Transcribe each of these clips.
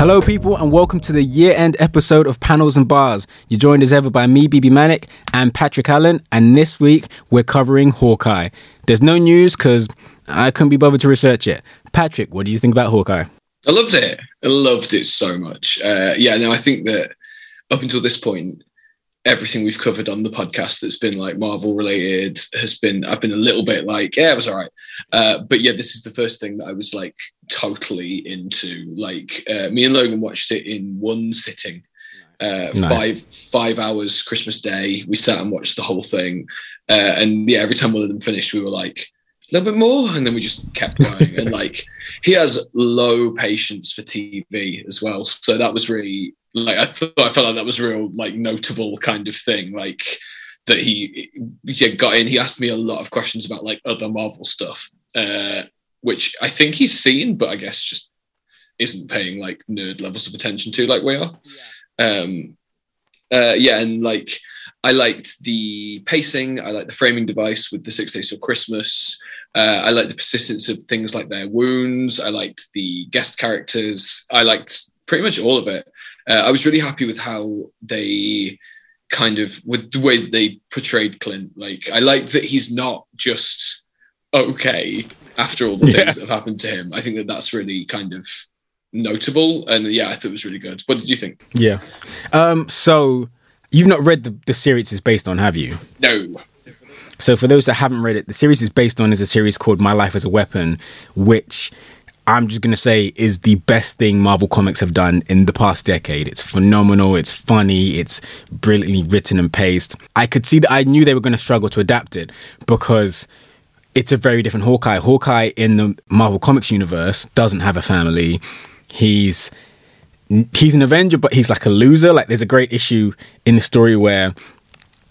Hello, people, and welcome to the year end episode of Panels and Bars. You're joined as ever by me, BB Manic, and Patrick Allen, and this week we're covering Hawkeye. There's no news because I couldn't be bothered to research it. Patrick, what do you think about Hawkeye? I loved it. I loved it so much. Uh, yeah, no, I think that up until this point, everything we've covered on the podcast that's been like Marvel related has been I've been a little bit like yeah it was all right. Uh, but yeah this is the first thing that I was like totally into. Like uh, me and Logan watched it in one sitting uh, nice. five five hours Christmas Day. We sat and watched the whole thing. Uh, and yeah every time one of them finished we were like a little bit more? And then we just kept going. And like he has low patience for tv as well. So that was really like I thought I felt like that was real like notable kind of thing like that he yeah, got in he asked me a lot of questions about like other Marvel stuff uh which I think he's seen but I guess just isn't paying like nerd levels of attention to like we are yeah. um uh yeah and like I liked the pacing I like the framing device with the six days till Christmas uh, I liked the persistence of things like their wounds. I liked the guest characters. I liked pretty much all of it uh, I was really happy with how they kind of with the way that they portrayed Clint. Like I like that he's not just okay after all the yeah. things that have happened to him. I think that that's really kind of notable, and yeah, I thought it was really good. What did you think? Yeah. Um. So you've not read the the series is based on, have you? No. So for those that haven't read it, the series is based on is a series called My Life as a Weapon, which I'm just to say is the best thing Marvel Comics have done in the past decade. It's phenomenal, it's funny, it's brilliantly written and paced. I could see that I knew they were to struggle to adapt it because it's a very different Hawkeye. Hawkeye in the Marvel Comics universe doesn't have a family. He's he's an Avenger, but he's like a loser. Like there's a great issue in the story where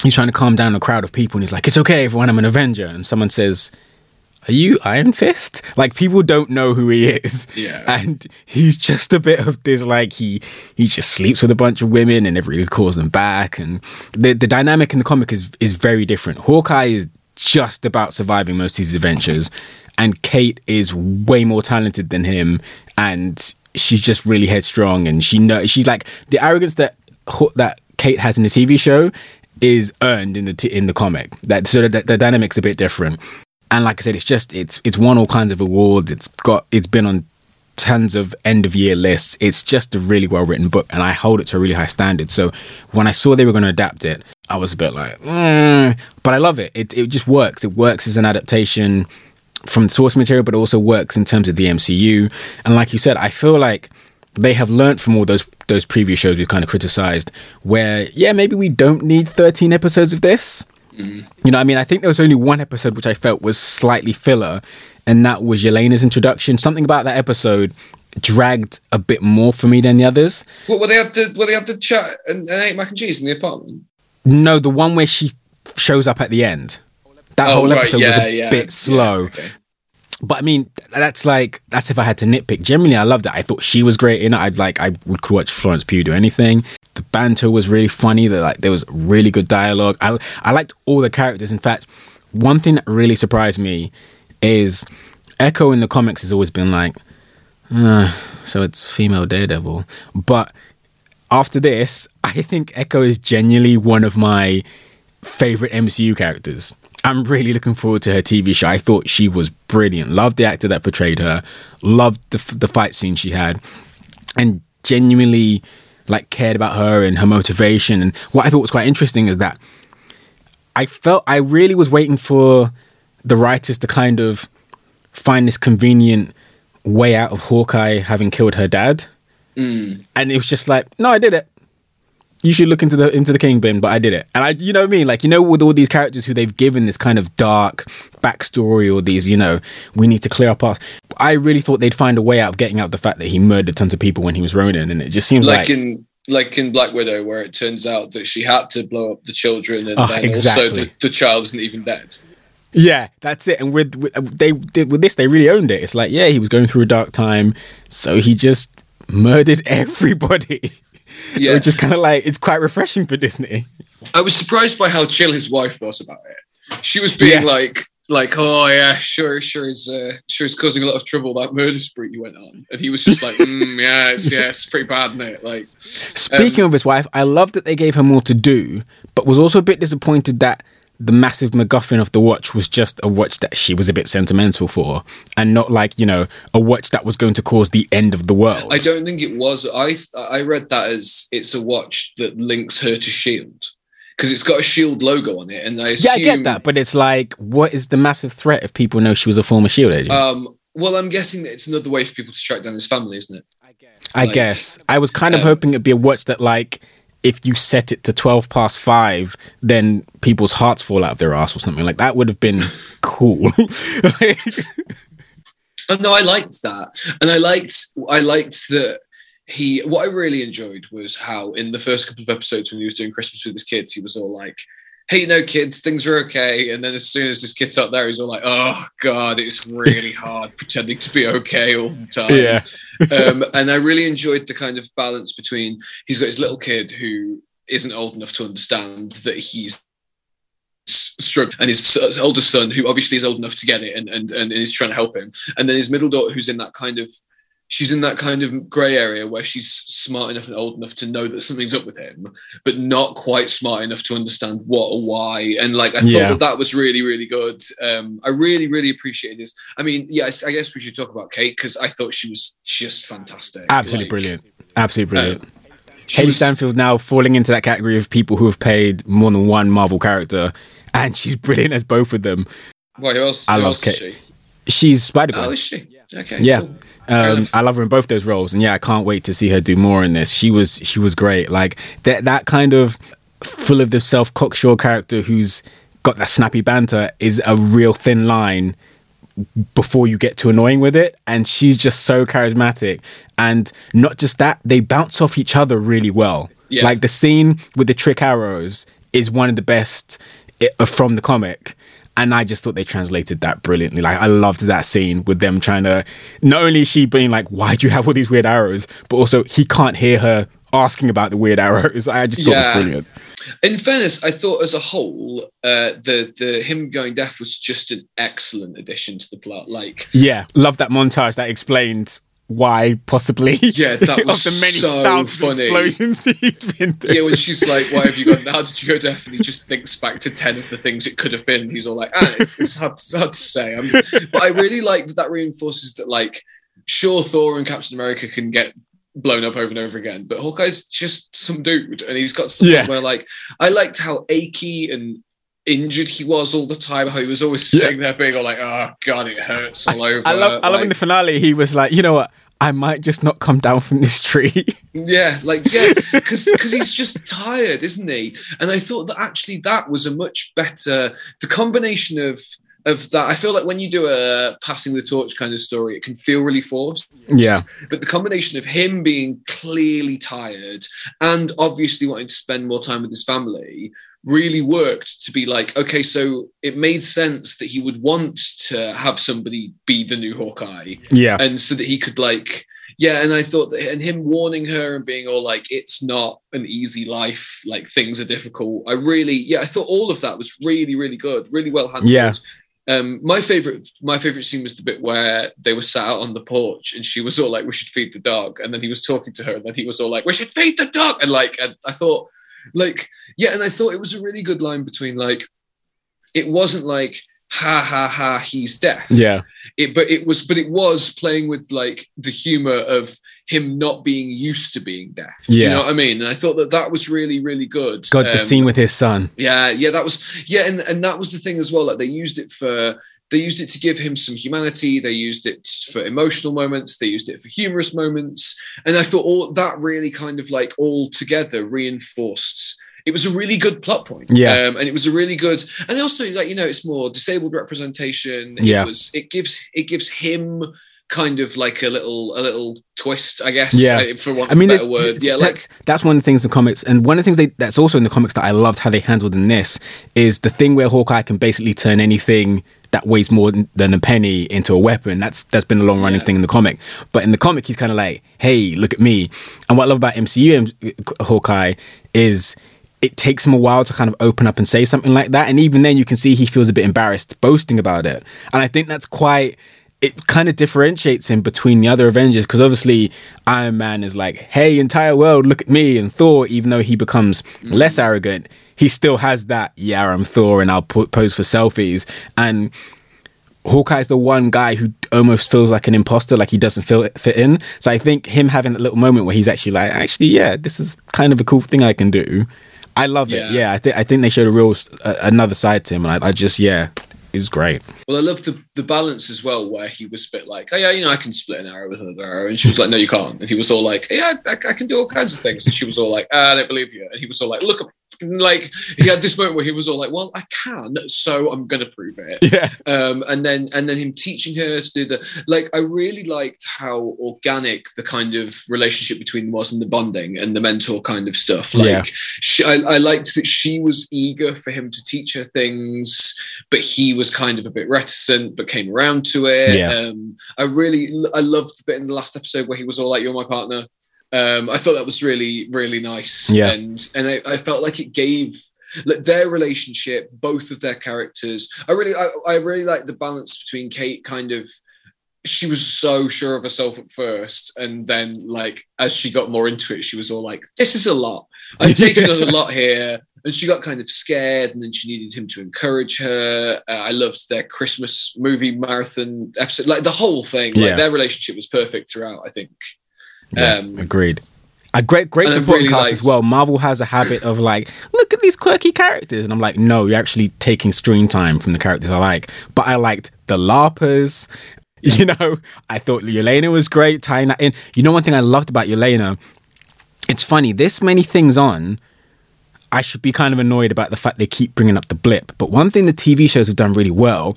he's trying to calm down a crowd of people and he's like, It's okay, everyone, I'm an Avenger. And someone says, are you Iron Fist? Like people don't know who he is. Yeah. And he's just a bit of this like he he just sleeps with a bunch of women and never really calls them back. And the the dynamic in the comic is is very different. Hawkeye is just about surviving most of his adventures. And Kate is way more talented than him and she's just really headstrong and she know she's like the arrogance that that Kate has in the TV show is earned in the t- in the comic. That so that the dynamic's a bit different and like I said, it's just it's it's won all kinds of awards. It's got it's been on tons of end of year lists. It's just a really well written book, and I hold it to a really high standard. So when I saw they were going to adapt it, I was a bit like, mm, but I love it. It it just works. It works as an adaptation from source material, but also works in terms of the MCU. And like you said, I feel like they have learned from all those those previous shows we've kind of criticized. Where yeah, maybe we don't need thirteen episodes of this Mm. You know, I mean, I think there was only one episode which I felt was slightly filler, and that was Yelena's introduction. Something about that episode dragged a bit more for me than the others. What were they have the were they have the chat and, and ate mac and cheese in the apartment? No, the one where she shows up at the end. That oh, whole episode yeah, was a yeah. bit slow. Yeah, okay. But I mean, that's like that's if I had to nitpick. Generally, I loved it. I thought she was great in it. I'd like I would watch Florence Pugh do anything the banter was really funny. That like there was really good dialogue. I I liked all the characters. In fact, one thing that really surprised me is Echo in the comics has always been like, uh, so it's female Daredevil. But after this, I think Echo is genuinely one of my favorite MCU characters. I'm really looking forward to her TV show. I thought she was brilliant. Loved the actor that portrayed her. Loved the the fight scene she had, and genuinely like cared about her and her motivation. And what I thought was quite interesting is that I felt I really was waiting for the writers to kind of find this convenient way out of Hawkeye having killed her dad. Mm. And it was just like, no, I did it. You should look into the into the Kingpin, but I did it. And I you know what I mean? Like, you know, with all these characters who they've given this kind of dark backstory or these, you know, we need to clear up our I really thought they'd find a way out of getting out the fact that he murdered tons of people when he was Ronin, and it just seems like, like in like in Black Widow, where it turns out that she had to blow up the children, and oh, then exactly. also the, the child isn't even dead. Yeah, that's it. And with, with they with this, they really owned it. It's like, yeah, he was going through a dark time, so he just murdered everybody. Yeah, which is kind of like it's quite refreshing for Disney. I was surprised by how chill his wife was about it. She was being yeah. like, like, oh yeah, sure, sure is uh, sure is causing a lot of trouble that murder spree you went on, and he was just like, mm, yeah, it's yeah, it's pretty bad, isn't it? Like, speaking um, of his wife, I love that they gave her more to do, but was also a bit disappointed that the massive MacGuffin of the watch was just a watch that she was a bit sentimental for, and not like you know a watch that was going to cause the end of the world. I don't think it was. I I read that as it's a watch that links her to Shield because it's got a Shield logo on it, and I assume, yeah, I get that, but it's like, what is the massive threat if people know she was a former Shield agent? Um, well, I'm guessing that it's another way for people to track down his family, isn't it? I guess. I, guess. I was kind of um, hoping it'd be a watch that like if you set it to 12 past five, then people's hearts fall out of their ass or something. Like that would have been cool. no, I liked that. And I liked, I liked that he, what I really enjoyed was how in the first couple of episodes when he was doing Christmas with his kids, he was all like, hey, no, kids, things are okay. And then as soon as this kid's up there, he's all like, oh, God, it's really hard pretending to be okay all the time. Yeah. um, and I really enjoyed the kind of balance between he's got his little kid who isn't old enough to understand that he's struggling and his older son who obviously is old enough to get it and, and and is trying to help him and then his middle daughter who's in that kind of she's in that kind of grey area where she's smart enough and old enough to know that something's up with him, but not quite smart enough to understand what or why. And like, I yeah. thought that, that was really, really good. Um, I really, really appreciated this. I mean, yes, I guess we should talk about Kate because I thought she was just fantastic. Absolutely like, brilliant. Absolutely brilliant. Um, Hailee was, Steinfeld now falling into that category of people who have played more than one Marvel character, and she's brilliant as both of them. Well, who else? I who love else Kate. She? She's Spider Man. Oh, is she? Okay. Yeah. Cool. Um, I love her in both those roles, and yeah, I can't wait to see her do more in this. She was she was great. Like that that kind of full of the self cocksure character who's got that snappy banter is a real thin line before you get too annoying with it. And she's just so charismatic. And not just that, they bounce off each other really well. Yeah. Like the scene with the trick arrows is one of the best eh, from the comic and I just thought they translated that brilliantly. Like I loved that scene with them trying to not only she being like, "Why do you have all these weird arrows?" but also he can't hear her asking about the weird arrows. I just thought yeah. it was brilliant. In fairness, I thought as a whole, uh, the the him going deaf was just an excellent addition to the plot. Like, yeah, love that montage that explained why possibly yeah that was of the many so thousands funny. explosions he's been doing. yeah when she's like why have you gone how did you go deaf and he just thinks back to 10 of the things it could have been he's all like ah, it's, it's, hard, it's hard to say I'm, but I really like that that reinforces that like sure Thor and Captain America can get blown up over and over again but Hawkeye's just some dude and he's got stuff yeah. where like I liked how achy and injured he was all the time. How he was always yeah. sitting there being all like, "Oh God, it hurts all over." I love, like, I love in the finale. He was like, "You know what? I might just not come down from this tree. yeah, like yeah, because he's just tired, isn't he? And I thought that actually that was a much better the combination of of that. I feel like when you do a passing the torch kind of story, it can feel really forced. Yeah. But the combination of him being clearly tired and obviously wanting to spend more time with his family really worked to be like, okay, so it made sense that he would want to have somebody be the new Hawkeye. Yeah. And so that he could like, yeah, and I thought that and him warning her and being all like, it's not an easy life, like things are difficult. I really, yeah, I thought all of that was really, really good, really well handled. Yeah. Um, my favorite, my favorite scene was the bit where they were sat out on the porch, and she was all like, "We should feed the dog," and then he was talking to her, and then he was all like, "We should feed the dog," and like, and I thought like yeah and i thought it was a really good line between like it wasn't like ha ha ha he's deaf. Yeah. It but it was but it was playing with like the humor of him not being used to being deaf. Yeah you know what i mean? And i thought that that was really really good. God um, the scene with his son. Yeah yeah that was yeah and and that was the thing as well like they used it for they used it to give him some humanity they used it for emotional moments they used it for humorous moments and i thought all that really kind of like all together reinforced it was a really good plot point yeah um, and it was a really good and also like you know it's more disabled representation yeah it, was, it gives it gives him kind of like a little a little twist, I guess. Yeah. Uh, for one I mean, better word. Yeah, like that's one of the things in comics, and one of the things they, that's also in the comics that I loved how they handled in this is the thing where Hawkeye can basically turn anything that weighs more than a penny into a weapon. That's that's been a long running yeah. thing in the comic. But in the comic, he's kind of like, "Hey, look at me." And what I love about MCU Hawkeye is it takes him a while to kind of open up and say something like that. And even then, you can see he feels a bit embarrassed boasting about it. And I think that's quite, it kind of differentiates him between the other Avengers because obviously Iron Man is like, hey, entire world, look at me. And Thor, even though he becomes less arrogant, he still has that, yeah, I'm Thor and I'll pose for selfies. And Hawkeye's the one guy who almost feels like an imposter, like he doesn't feel fit in. So I think him having a little moment where he's actually like, actually, yeah, this is kind of a cool thing I can do. I love yeah. it. Yeah, I think I think they showed a real uh, another side to him, and I, I just yeah, it was great. Well, I love the the balance as well, where he was a bit like, oh yeah, you know, I can split an arrow with another arrow, and she was like, no, you can't, and he was all like, yeah, I, I can do all kinds of things, and she was all like, ah, I don't believe you, and he was all like, look at me like he had this moment where he was all like, "Well, I can, so I'm gonna prove it." Yeah. Um, and then and then him teaching her to do the like. I really liked how organic the kind of relationship between them was and the bonding and the mentor kind of stuff. Like, yeah. She, I, I liked that she was eager for him to teach her things, but he was kind of a bit reticent, but came around to it. Yeah. Um, I really I loved the bit in the last episode where he was all like, "You're my partner." Um, I thought that was really, really nice. Yeah. And and I, I felt like it gave like their relationship, both of their characters. I really I, I really like the balance between Kate kind of she was so sure of herself at first and then like as she got more into it she was all like this is a lot i've taken on a lot here and she got kind of scared and then she needed him to encourage her uh, i loved their christmas movie marathon episode like the whole thing like their relationship was perfect throughout i think yeah, um, agreed. A great, great supporting really cast liked... as well. Marvel has a habit of like, look at these quirky characters, and I'm like, no, you're actually taking screen time from the characters I like. But I liked the LARPers. You know, I thought Yelena was great tying that in. You know, one thing I loved about Yelena, it's funny. This many things on, I should be kind of annoyed about the fact they keep bringing up the blip. But one thing the TV shows have done really well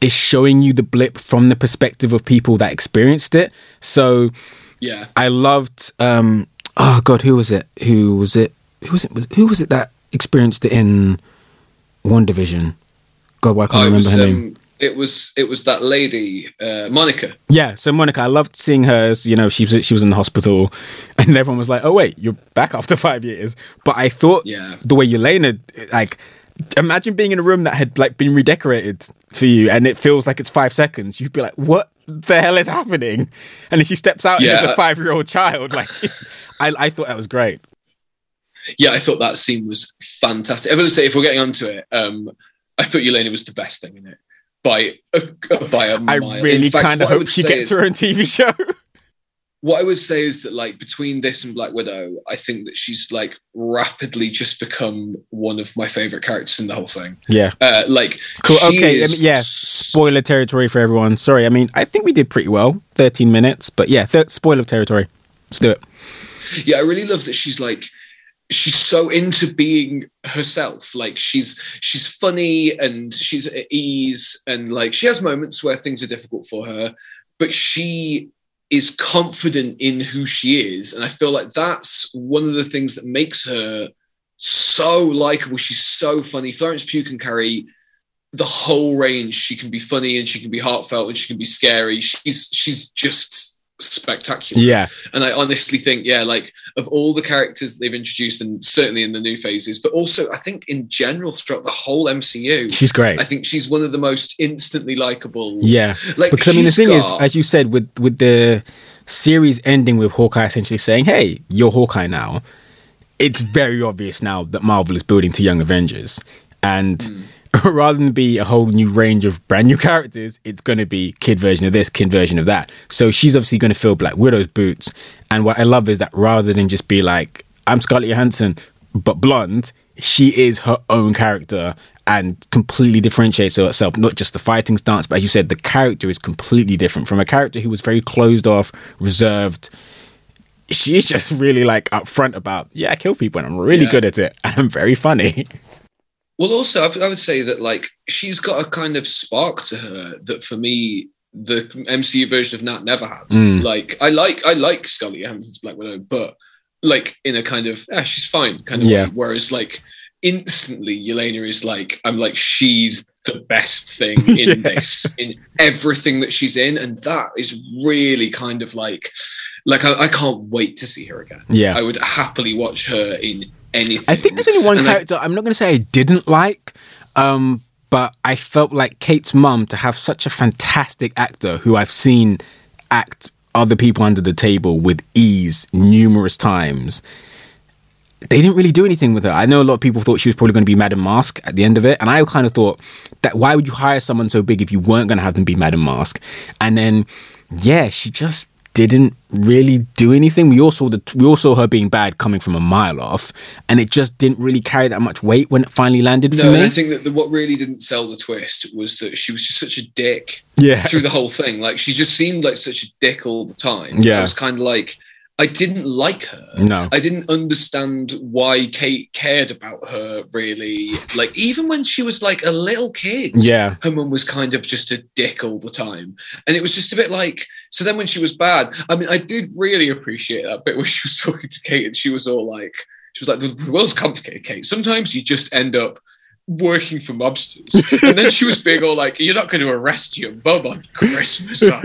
is showing you the blip from the perspective of people that experienced it. So yeah. I loved um oh god, who was it? Who was it? Who was it? Who was it that experienced it in WandaVision? God, why can't I, remember was, her name? Um, it was it was that lady, uh, Monica. Yeah, so Monica, I loved seeing her. As, you know, she was she was in the hospital, and everyone was like, "Oh wait, you're back after five years." But I thought, yeah, the way Yelena, like, imagine being in a room that had like been redecorated for you, and it feels like it's five seconds. You'd be like, "What the hell is happening? And then she steps out yeah. as a five year old child. Like, I, I thought that was great. Yeah, I thought that scene was fantastic. I will say, if we're getting onto it, um, I thought Yelena was the best thing in it by a, by a mile. I really kind of hope she gets her own TV show. what I would say is that like between this and Black Widow, I think that she's like rapidly just become one of my favorite characters in the whole thing. Yeah. Uh, like cool. Okay. I mean, yeah. Spoiler territory for everyone. Sorry. I mean, I think we did pretty well. Thirteen minutes, but yeah, th- spoiler territory. Let's do it. Yeah, I really love that she's like she's so into being herself like she's she's funny and she's at ease and like she has moments where things are difficult for her but she is confident in who she is. And I feel like that's one of the things that makes her so likable. She's so funny. Florence Pugh can carry the whole range. She can be funny and she can be heartfelt and she can be scary. She's she's just spectacular. Yeah. And I honestly think, yeah, like of all the characters they've introduced, and certainly in the new phases, but also I think in general throughout the whole MCU, she's great. I think she's one of the most instantly likable. Yeah. Like because I mean the thing got, is, as you said, with with the series ending with Hawkeye essentially saying, Hey, you're Hawkeye now, it's very obvious now that Marvel is building to Young Avengers. And mm rather than be a whole new range of brand new characters, it's going to be kid version of this, kid version of that. So she's obviously going to fill Black Widow's boots. And what I love is that rather than just be like, I'm Scarlett Johansson, but blonde, she is her own character and completely differentiates herself. Not just the fighting stance, but as you said, the character is completely different from a character who was very closed off, reserved. She's just really like upfront about, yeah, I kill people and I'm really yeah. good at it and I'm very funny. Well, also, I would say that like she's got a kind of spark to her that for me the MCU version of Nat never had. Mm. Like I like I like Scarlett Johansson's Black Widow, but like in a kind of ah, she's fine kind of yeah. way. Whereas like instantly Yelena is like I'm like she's the best thing in yeah. this in everything that she's in, and that is really kind of like like I, I, can't wait to see her again. Yeah, I would happily watch her in anything. I think there's only one and character I, am not going to say I didn't like, um, but I felt like Kate's mum to have such a fantastic actor who I've seen act other people under the table with ease numerous times. They didn't really do anything with her. I know a lot of people thought she was probably going to be Madame Masque at the end of it, and I kind of thought that why would you hire someone so big if you weren't going to have them be Madame Masque? And then, yeah, she just didn't really do anything. We all saw the we all saw her being bad coming from a mile off, and it just didn't really carry that much weight when it finally landed. No, I think that the, what really didn't sell the twist was that she was just such a dick. Yeah. through the whole thing, like she just seemed like such a dick all the time. Yeah, it was kind of like I didn't like her. No. I didn't understand why Kate cared about her really. Like even when she was like a little kid, yeah, her mum was kind of just a dick all the time. And it was just a bit like so then when she was bad, I mean, I did really appreciate that bit where she was talking to Kate and she was all like she was like, the world's complicated, Kate. Sometimes you just end up working for mobsters. and then she was being all like, You're not going to arrest your mum on Christmas, are?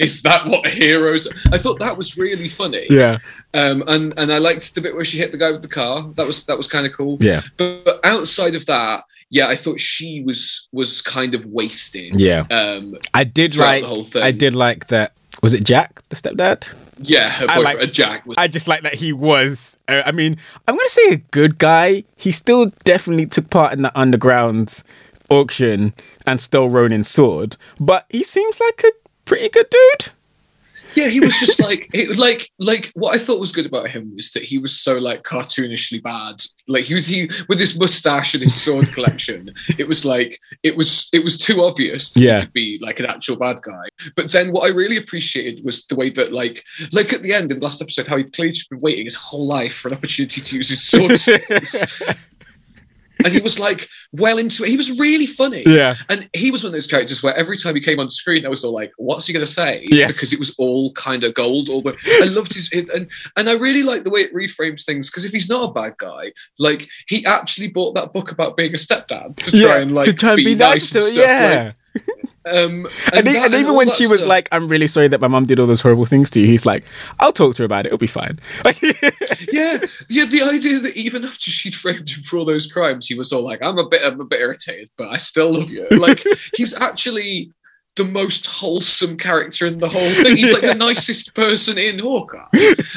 Is that what heroes I thought that was really funny. Yeah. Um, and and I liked the bit where she hit the guy with the car. That was that was kind of cool. Yeah. But, but, outside of that, yeah, I thought she was was kind of wasted. Yeah. Um I did like the whole thing. I did like that was it Jack, the stepdad? Yeah, her boyfriend, like, Jack. Was- I just like that he was. Uh, I mean, I'm going to say a good guy. He still definitely took part in the underground auction and stole Ronin's sword, but he seems like a pretty good dude. Yeah, he was just like it, like like what I thought was good about him was that he was so like cartoonishly bad. Like he was he with his mustache and his sword collection. It was like it was it was too obvious to yeah. be like an actual bad guy. But then what I really appreciated was the way that like like at the end in the last episode how he clearly been waiting his whole life for an opportunity to use his sword and he was like well into it. He was really funny. Yeah. And he was one of those characters where every time he came on screen, I was all like, what's he going to say? Yeah. Because it was all kind of gold. All the, I loved his, and, and I really like the way it reframes things because if he's not a bad guy, like he actually bought that book about being a stepdad to try yeah, and like to try and be, be nice, nice to, yeah. Like, um, and, and, he, and, even when she stuff. was like, "I'm really sorry that my mom did all those horrible things to you," he's like, "I'll talk to her about it. It'll be fine." yeah, yeah. The idea that even after she'd framed him for all those crimes, he was all like, "I'm a bit, I'm a bit irritated, but I still love you." Like he's actually the most wholesome character in the whole thing. He's like the nicest person in Hawkeye,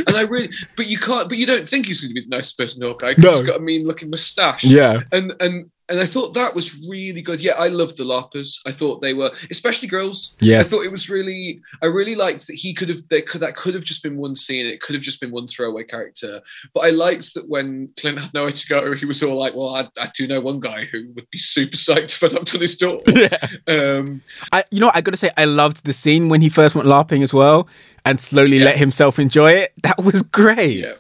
and I really, but you can't, but you don't think he's going to be the nicest person in Hawkeye because no. he's got a mean looking mustache. Yeah, and and and I thought that was really good. Yeah, I loved the LARPers. I thought they were, especially girls. Yeah, I thought it was really. I really liked that he could have. They could that could have just been one scene. It could have just been one throwaway character. But I liked that when Clint had nowhere to go, he was all like, "Well, I, I do know one guy who would be super psyched if I knocked on his door." Yeah. Um, I, you know, I got to say, I loved the scene when he first went LARPing as well, and slowly yeah. let himself enjoy it. That was great. Yeah.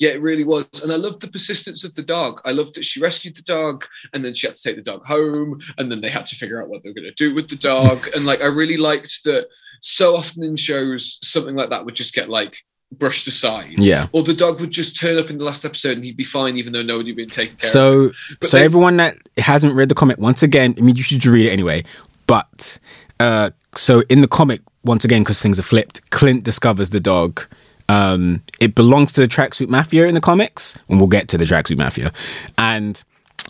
Yeah, it really was. And I loved the persistence of the dog. I loved that she rescued the dog and then she had to take the dog home and then they had to figure out what they were going to do with the dog. and like, I really liked that so often in shows, something like that would just get like brushed aside. Yeah. Or the dog would just turn up in the last episode and he'd be fine even though nobody had been taken care so, of. So, so everyone that hasn't read the comic, once again, I mean, you should read it anyway. But, uh, so in the comic, once again, because things are flipped, Clint discovers the dog um, it belongs to the Tracksuit Mafia in the comics, and we'll get to the Tracksuit Mafia. And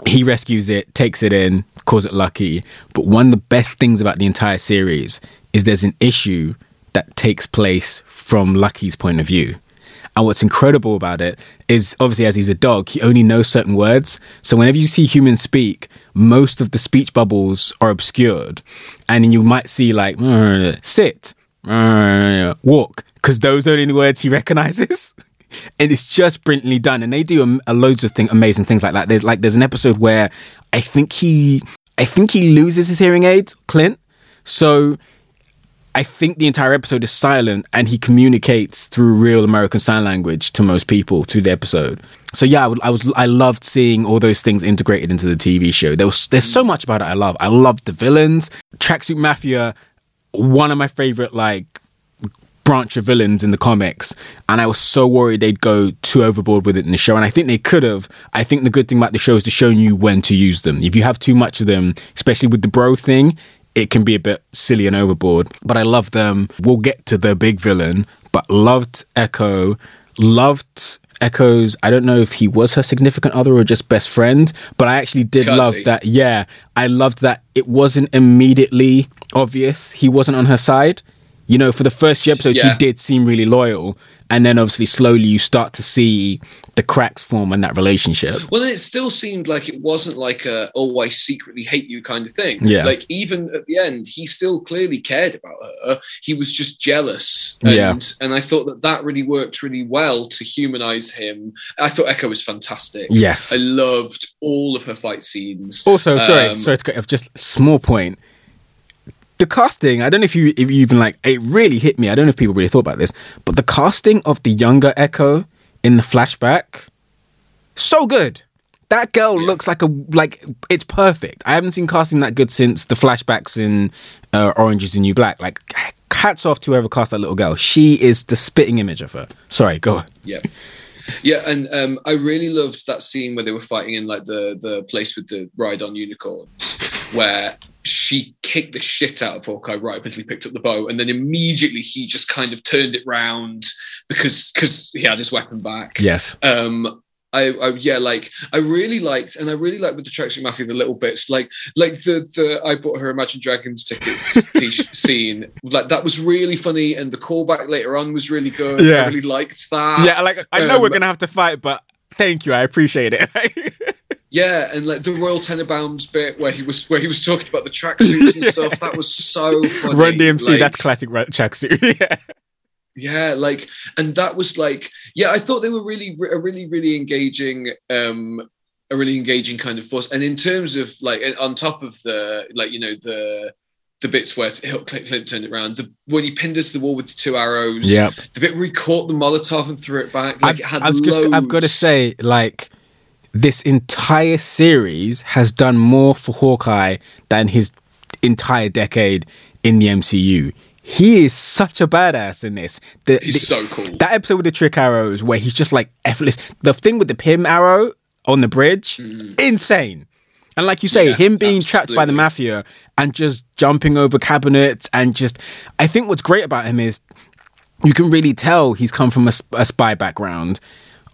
he rescues it, takes it in, calls it Lucky. But one of the best things about the entire series is there's an issue that takes place from Lucky's point of view. And what's incredible about it is obviously, as he's a dog, he only knows certain words. So whenever you see humans speak, most of the speech bubbles are obscured. And you might see, like, sit, walk, because those are the only words he recognizes. and it's just brilliantly done. And they do a, a uh, loads of thing, amazing things like that. There's like there's an episode where I think he I think he loses his hearing aids, Clint. So I think the entire episode is silent and he communicates through real American Sign Language to most people through the episode. So yeah, I, I was I loved seeing all those things integrated into the TV show. There was there's so much about it I love. I loved the villains. Tracksuit Mafia, one of my favorite like branch of villains in the comics, and I was so worried they'd go too overboard with it in the show. And I think they could have. I think the good thing about the show is to showing you when to use them. If you have too much of them, especially with the bro thing, it can be a bit silly and overboard. But I love them. We'll get to the big villain, but loved Echo, loved Echoes. I don't know if he was her significant other or just best friend, but I actually did love that. Yeah, I loved that it wasn't immediately obvious he wasn't on her side. You know, for the first few episodes, yeah. she did seem really loyal, and then obviously slowly you start to see the cracks form in that relationship. Well, it still seemed like it wasn't like a "oh, I secretly hate you" kind of thing. Yeah, like even at the end, he still clearly cared about her. He was just jealous. And, yeah, and I thought that that really worked really well to humanize him. I thought Echo was fantastic. Yes, I loved all of her fight scenes. Also, sorry, um, sorry to cut off. Just small point the casting, I don't know if you if you even like it really hit me. I don't know if people really thought about this, but the casting of the younger Echo in the flashback, so good. That girl yeah. looks like a like it's perfect. I haven't seen casting that good since the flashbacks in uh, Orange Is the New Black. Like hats off to whoever cast that little girl. She is the spitting image of her. Sorry, go on. Yeah. Yeah, and um, I really loved that scene where they were fighting in like the the place with the ride on unicorns, where she kicked the shit out of Hawkeye right as he picked up the bow, and then immediately he just kind of turned it round because because he had his weapon back. Yes. Um, I, I, yeah, like I really liked, and I really liked with the Tracksuit Mafia the little bits, like like the the I bought her Imagine Dragons tickets scene, like that was really funny, and the callback later on was really good. Yeah. I really liked that. Yeah, like I know um, we're gonna have to fight, but thank you, I appreciate it. Yeah, and like the Royal Tenenbaums bit where he was where he was talking about the tracksuits and stuff. That was so funny. Run DMC, like, that's classic tracksuit. yeah. Yeah, like, and that was like, yeah, I thought they were really, a really, really engaging, um, a really engaging kind of force. And in terms of like, on top of the, like, you know, the, the bits where Clint turned it around, the when he pinned us to the wall with the two arrows, yeah, the bit where he caught the Molotov and threw it back, like, I've, it had I've, just, I've got to say, like, this entire series has done more for Hawkeye than his entire decade in the MCU. He is such a badass in this. The, he's the, so cool. That episode with the trick arrows where he's just like effortless. The thing with the Pym arrow on the bridge, mm. insane. And like you say, yeah, him being absolutely. trapped by the mafia and just jumping over cabinets and just, I think what's great about him is you can really tell he's come from a, a spy background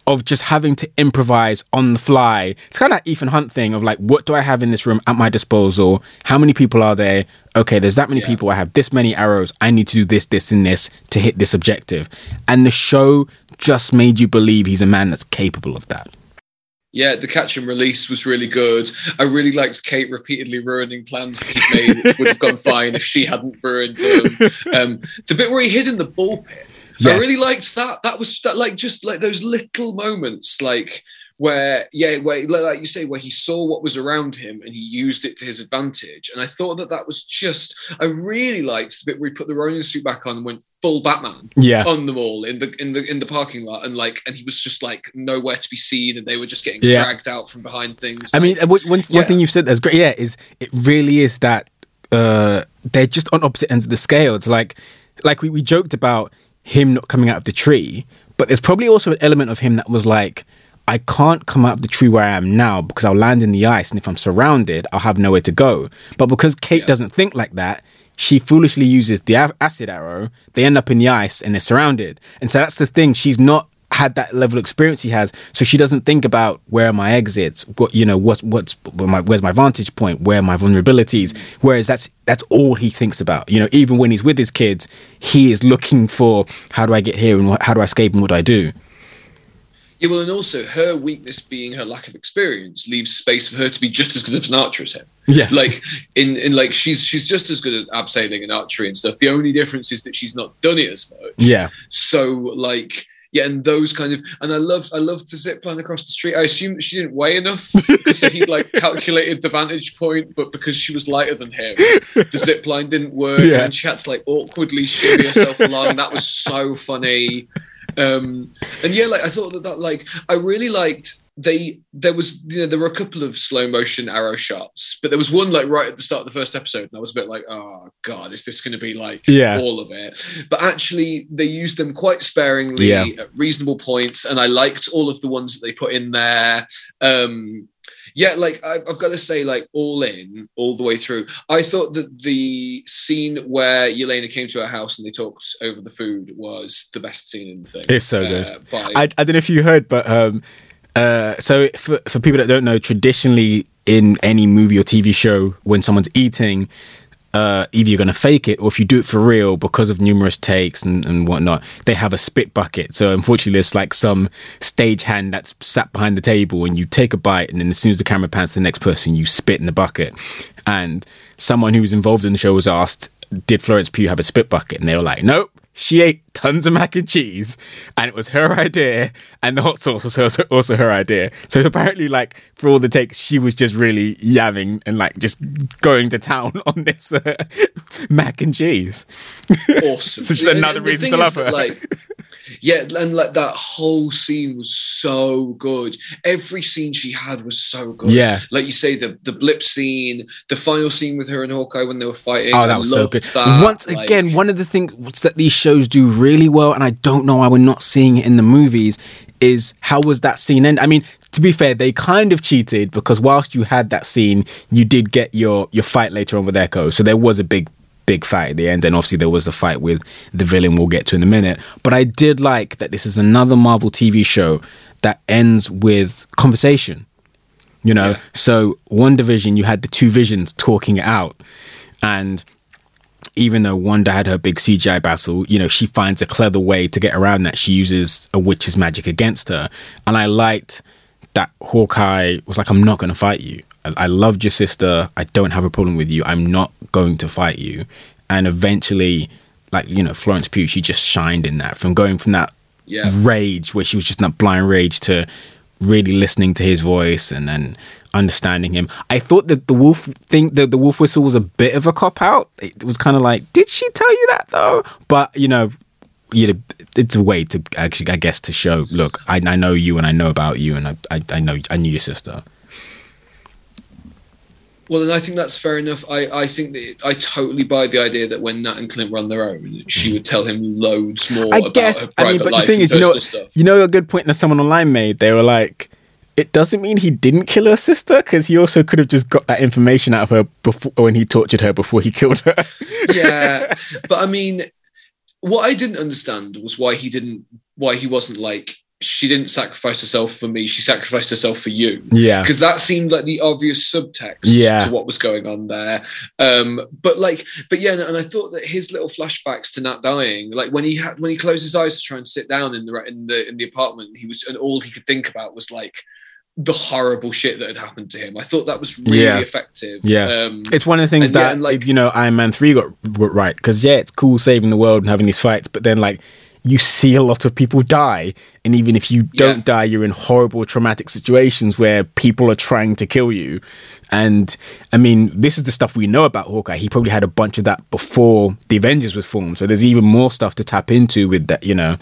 of just having to improvise on the fly. It's kind of that Ethan Hunt thing of like, what do I have in this room at my disposal? How many people are there? Okay, there's that many yeah. people. I have this many arrows. I need to do this, this, and this to hit this objective. And the show just made you believe he's a man that's capable of that. Yeah, the catch and release was really good. I really liked Kate repeatedly ruining plans that he'd made, which would have gone fine if she hadn't ruined them. Um, the bit where he hid in the bull pit Yes. I really liked that. That was that, like just like those little moments, like where yeah, where like you say, where he saw what was around him and he used it to his advantage. And I thought that that was just. I really liked the bit where he put the Ronin suit back on and went full Batman. Yeah. on them all in the in the in the parking lot, and like, and he was just like nowhere to be seen, and they were just getting yeah. dragged out from behind things. I like, mean, one, one yeah. thing you've said that's great. Yeah, is it really is that uh they're just on opposite ends of the scale. It's like like we, we joked about him not coming out of the tree, but there's probably also an element of him that was like, I can't come out of the tree where I am now because I'll land in the ice, and if I'm surrounded, I'll have nowhere to go. But because Kate yeah. doesn't think like that, she foolishly uses the acid arrow. They end up in the ice and they're surrounded. And so that's the thing. She's not had that level of experience he has, so she doesn't think about where are my exits, what you know, what's what's my, where's my vantage point, where are my vulnerabilities. Whereas that's that's all he thinks about. You know, even when he's with his kids, he is looking for how do I get here and how do I escape and what do I do. Yeah, well, and also her weakness being her lack of experience leaves space for her to be just as good as an archer as him. Yeah, like in in like she's she's just as good at abseiling and archery and stuff. The only difference is that she's not done it as much. Yeah. So like and those kind of, and I love I loved the zip line across the street. I assume that she didn't weigh enough because he like calculated the vantage point, but because she was lighter than him, the zip line didn't work, yeah. and she had to like awkwardly shimmy herself along. That was so funny. Um, and yeah, like I thought that that like I really liked they there was you know there were a couple of slow motion arrow shots but there was one like right at the start of the first episode and i was a bit like oh god is this going to be like yeah. all of it but actually they used them quite sparingly yeah. at reasonable points and i liked all of the ones that they put in there um yeah, like I've, I've got to say, like all in, all the way through. I thought that the scene where Yelena came to her house and they talked over the food was the best scene in the thing. It's so uh, good. By- I, I don't know if you heard, but um, uh, so for for people that don't know, traditionally in any movie or TV show, when someone's eating, uh, either you're going to fake it or if you do it for real because of numerous takes and, and whatnot, they have a spit bucket. So unfortunately, there's like some stage hand that's sat behind the table and you take a bite and then as soon as the camera pans to the next person, you spit in the bucket. And someone who was involved in the show was asked, did Florence Pugh have a spit bucket? And they were like, nope she ate tons of mac and cheese and it was her idea and the hot sauce was also, also her idea. So apparently like for all the takes she was just really yamming and like just going to town on this uh, mac and cheese. Awesome. So just another and reason to love her. like yeah and like that whole scene was so good. Every scene she had was so good. Yeah. Like you say the the blip scene the final scene with her and hawkeye when they were fighting oh that was so good. that. once like, again one of the things that these shows do really well and i don't know why we're not seeing it in the movies is how was that scene end i mean to be fair they kind of cheated because whilst you had that scene you did get your your fight later on with echo so there was a big big fight at the end. And obviously, there was the fight with the villain we'll get to in a minute. But I did like that this is another Marvel TV show that ends with conversation. You know, yeah. so Division, you had the two visions talking it out. And even though Wanda had her big CGI battle, you know, she finds a clever way to get around that. She uses a witch's magic against her. And I liked that Hawkeye was like, I'm not going to fight you. I loved your sister. I don't have a problem with you. I'm not going to fight you. And eventually, like, you know, Florence Pugh, she just shined in that from going from that yeah. rage where she was just in that blind rage to really listening to his voice and then understanding him. I thought that the wolf thing, the, the wolf whistle was a bit of a cop out. It was kind of like, did she tell you that though? But, you know, you know, it's a way to actually, I guess, to show, look, I, I know you and I know about you and I, I, I know, I knew your sister. Well, and I think that's fair enough. I, I think that I totally buy the idea that when Nat and Clint on their own, she would tell him loads more. I guess. I mean, but the thing is, you know, you know, a good point that someone online made. They were like, "It doesn't mean he didn't kill her sister because he also could have just got that information out of her before when he tortured her before he killed her." yeah, but I mean, what I didn't understand was why he didn't, why he wasn't like she didn't sacrifice herself for me she sacrificed herself for you yeah because that seemed like the obvious subtext yeah. to what was going on there um but like but yeah and i thought that his little flashbacks to nat dying like when he had when he closed his eyes to try and sit down in the in the in the apartment he was and all he could think about was like the horrible shit that had happened to him. I thought that was really yeah. effective. Yeah, um, it's one of the things that yeah, like, you know Iron Man three got right because yeah, it's cool saving the world and having these fights, but then like you see a lot of people die. And even if you don't yeah. die, you're in horrible, traumatic situations where people are trying to kill you. And I mean, this is the stuff we know about Hawkeye. He probably had a bunch of that before the Avengers was formed. So there's even more stuff to tap into with that, you know.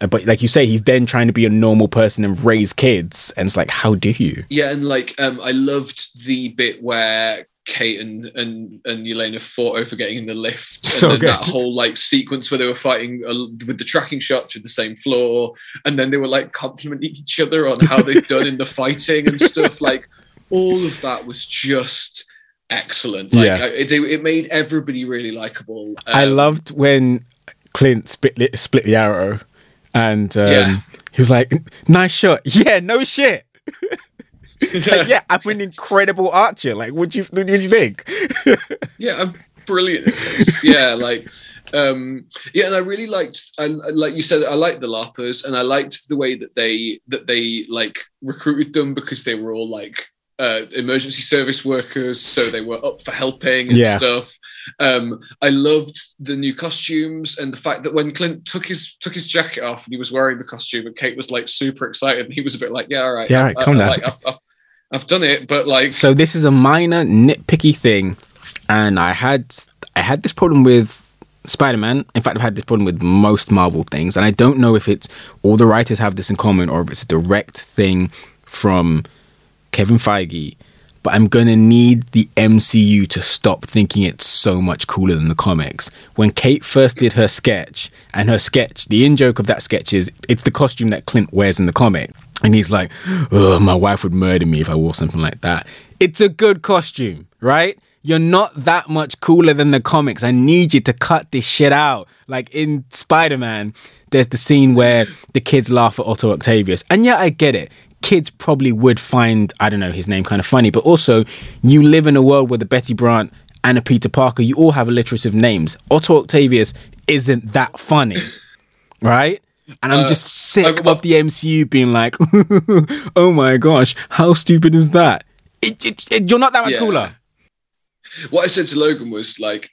Uh, but like you say, he's then trying to be a normal person and raise kids. And it's like, how do you? Yeah. And like, um, I loved the bit where Kate and and and Yelena fought over getting in the lift. So and good. That whole like sequence where they were fighting uh, with the tracking shots through the same floor, and then they were like complimenting each other on how they've done in the fighting and stuff. Like all of that was just excellent. Like, yeah, it, it made everybody really likable. Um, I loved when Clint split split the arrow, and um, yeah. he was like, "Nice shot." Yeah, no shit. like, yeah, I'm an incredible archer. Like, what do you what do you think? yeah, I'm brilliant at this. Yeah, like um yeah and i really liked I, like you said i liked the larpers and i liked the way that they that they like recruited them because they were all like uh emergency service workers so they were up for helping and yeah. stuff um i loved the new costumes and the fact that when clint took his took his jacket off and he was wearing the costume and kate was like super excited and he was a bit like yeah all right yeah all right, come I, down. like, I've, I've, I've done it, but like So this is a minor nitpicky thing and I had I had this problem with Spider-Man. In fact, I've had this problem with most Marvel things and I don't know if it's all the writers have this in common or if it's a direct thing from Kevin Feige, but I'm going to need the MCU to stop thinking it's so much cooler than the comics. When Kate first did her sketch, and her sketch, the in joke of that sketch is it's the costume that Clint wears in the comic. And he's like, my wife would murder me if I wore something like that. It's a good costume, right? You're not that much cooler than the comics. I need you to cut this shit out. Like in Spider Man, there's the scene where the kids laugh at Otto Octavius. And yeah, I get it. Kids probably would find, I don't know, his name kind of funny. But also, you live in a world where the Betty Brant and a Peter Parker, you all have alliterative names. Otto Octavius isn't that funny, right? And I'm uh, just sick of the MCU being like, oh my gosh, how stupid is that? It, it, it, you're not that much yeah. cooler what I said to Logan was like,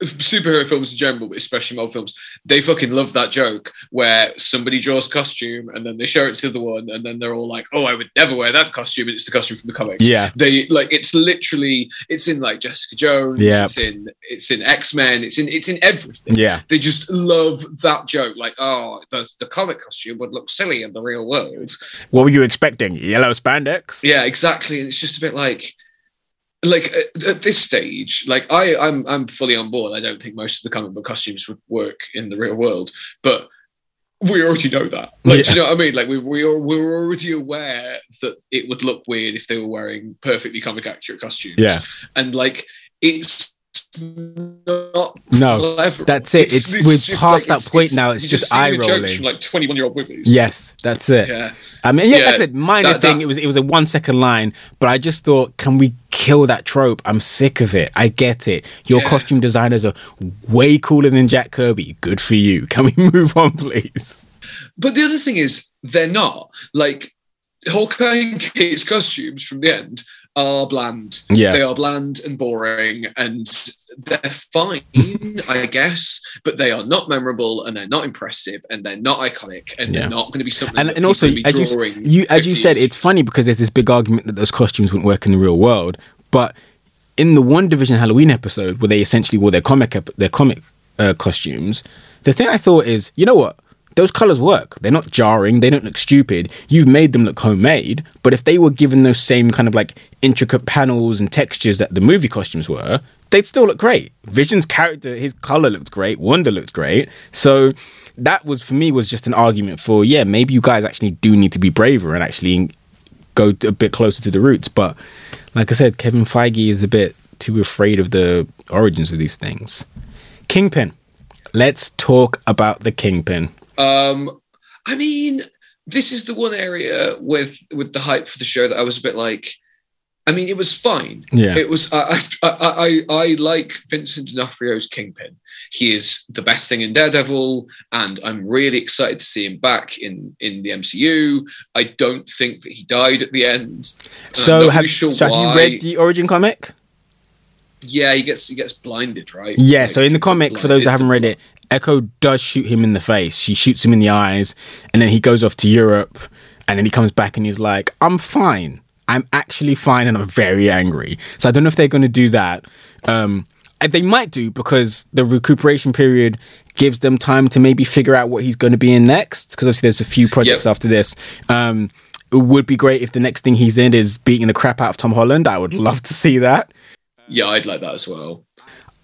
superhero films in general, but especially Marvel films, they fucking love that joke where somebody draws costume and then they show it to the one, and then they're all like, "Oh, I would never wear that costume." And it's the costume from the comics. Yeah, they like it's literally it's in like Jessica Jones. Yeah, it's in it's in X Men. It's in it's in everything. Yeah, they just love that joke. Like, oh, the the comic costume would look silly in the real world. What were you expecting? Yellow spandex? Yeah, exactly. And it's just a bit like like at, at, this stage, like I, I'm, I'm fully on board. I don't think most of the comic book costumes would work in the real world, but we already know that. Like, yeah. you know what I mean? Like we we are we're already aware that it would look weird if they were wearing perfectly comic accurate costumes. Yeah, and like it's not no that's it. It's, it's, it's we're past like, that point now it's just, just eye rolling from like 21 year old movies. Yes that's it. Yeah. I mean yeah, yeah. that's a minor that, thing that, it was it was a one second line but i just thought can we kill that trope? I'm sick of it. I get it. Your yeah. costume designers are way cooler than jack kirby. Good for you. Can we move on please? But the other thing is they're not. Like Hawkeye and Kate's costumes from the end are bland. Yeah. They are bland and boring and they're fine, I guess, but they are not memorable and they're not impressive and they're not iconic and yeah. they're not going to be something. And, and also, as you, you as you said, it's funny because there's this big argument that those costumes wouldn't work in the real world, but in the WandaVision Halloween episode where they essentially wore their comic their comic uh, costumes, the thing I thought is, you know what? Those colors work. They're not jarring. They don't look stupid. You've made them look homemade. But if they were given those same kind of like intricate panels and textures that the movie costumes were, they'd still look great. Vision's character, his color looked great. Wanda looked great. So that was for me was just an argument for yeah, maybe you guys actually do need to be braver and actually go a bit closer to the roots. But like I said, Kevin Feige is a bit too afraid of the origins of these things. Kingpin. Let's talk about the Kingpin. Um, I mean, this is the one area with with the hype for the show that I was a bit like. I mean, it was fine. Yeah, it was. I I I, I like Vincent D'Onofrio's Kingpin. He is the best thing in Daredevil, and I'm really excited to see him back in in the MCU. I don't think that he died at the end. So have, really sure so have you read the origin comic? Yeah, he gets he gets blinded, right? Yeah. Like, so in the comic, for those that haven't read it, Echo does shoot him in the face. She shoots him in the eyes, and then he goes off to Europe, and then he comes back and he's like, "I'm fine. I'm actually fine, and I'm very angry." So I don't know if they're going to do that. Um, they might do because the recuperation period gives them time to maybe figure out what he's going to be in next. Because obviously, there's a few projects yep. after this. Um, it would be great if the next thing he's in is beating the crap out of Tom Holland. I would love to see that. Yeah, I'd like that as well.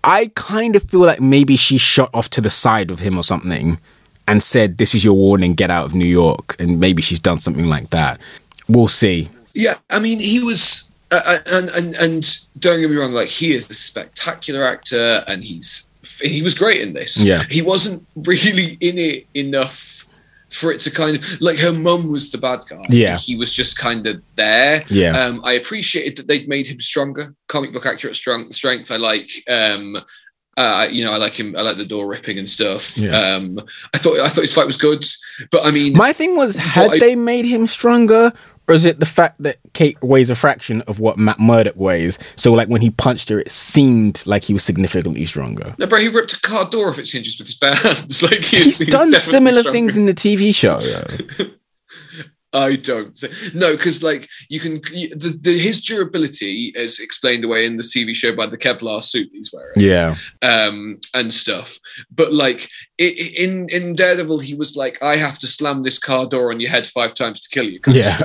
I kind of feel like maybe she shot off to the side of him or something and said, This is your warning, get out of New York. And maybe she's done something like that. We'll see. Yeah, I mean, he was, uh, uh and, and, and don't get me wrong, like, he is a spectacular actor and he's, he was great in this. Yeah. He wasn't really in it enough for it to kind of like her mum was the bad guy. Yeah, he was just kind of there. Yeah, um, I appreciated that they'd made him stronger, comic book accurate strong strength. I like, um, uh, you know, I like him. I like the door ripping and stuff. Yeah. Um, I thought I thought his fight was good, but I mean, my thing was, had I, they made him stronger, or is it the fact that Kate weighs a fraction of what Matt Murdock weighs? So, like when he punched her, it seemed like he was significantly stronger. No, bro, he ripped a car door off its hinges with his bare hands. like he's, he's, he's done similar stronger. things in the TV show. I don't think no, because like you can the, the, his durability is explained away in the TV show by the Kevlar suit he's wearing, yeah, um, and stuff. But like it, in in Daredevil, he was like, I have to slam this car door on your head five times to kill you. Yeah.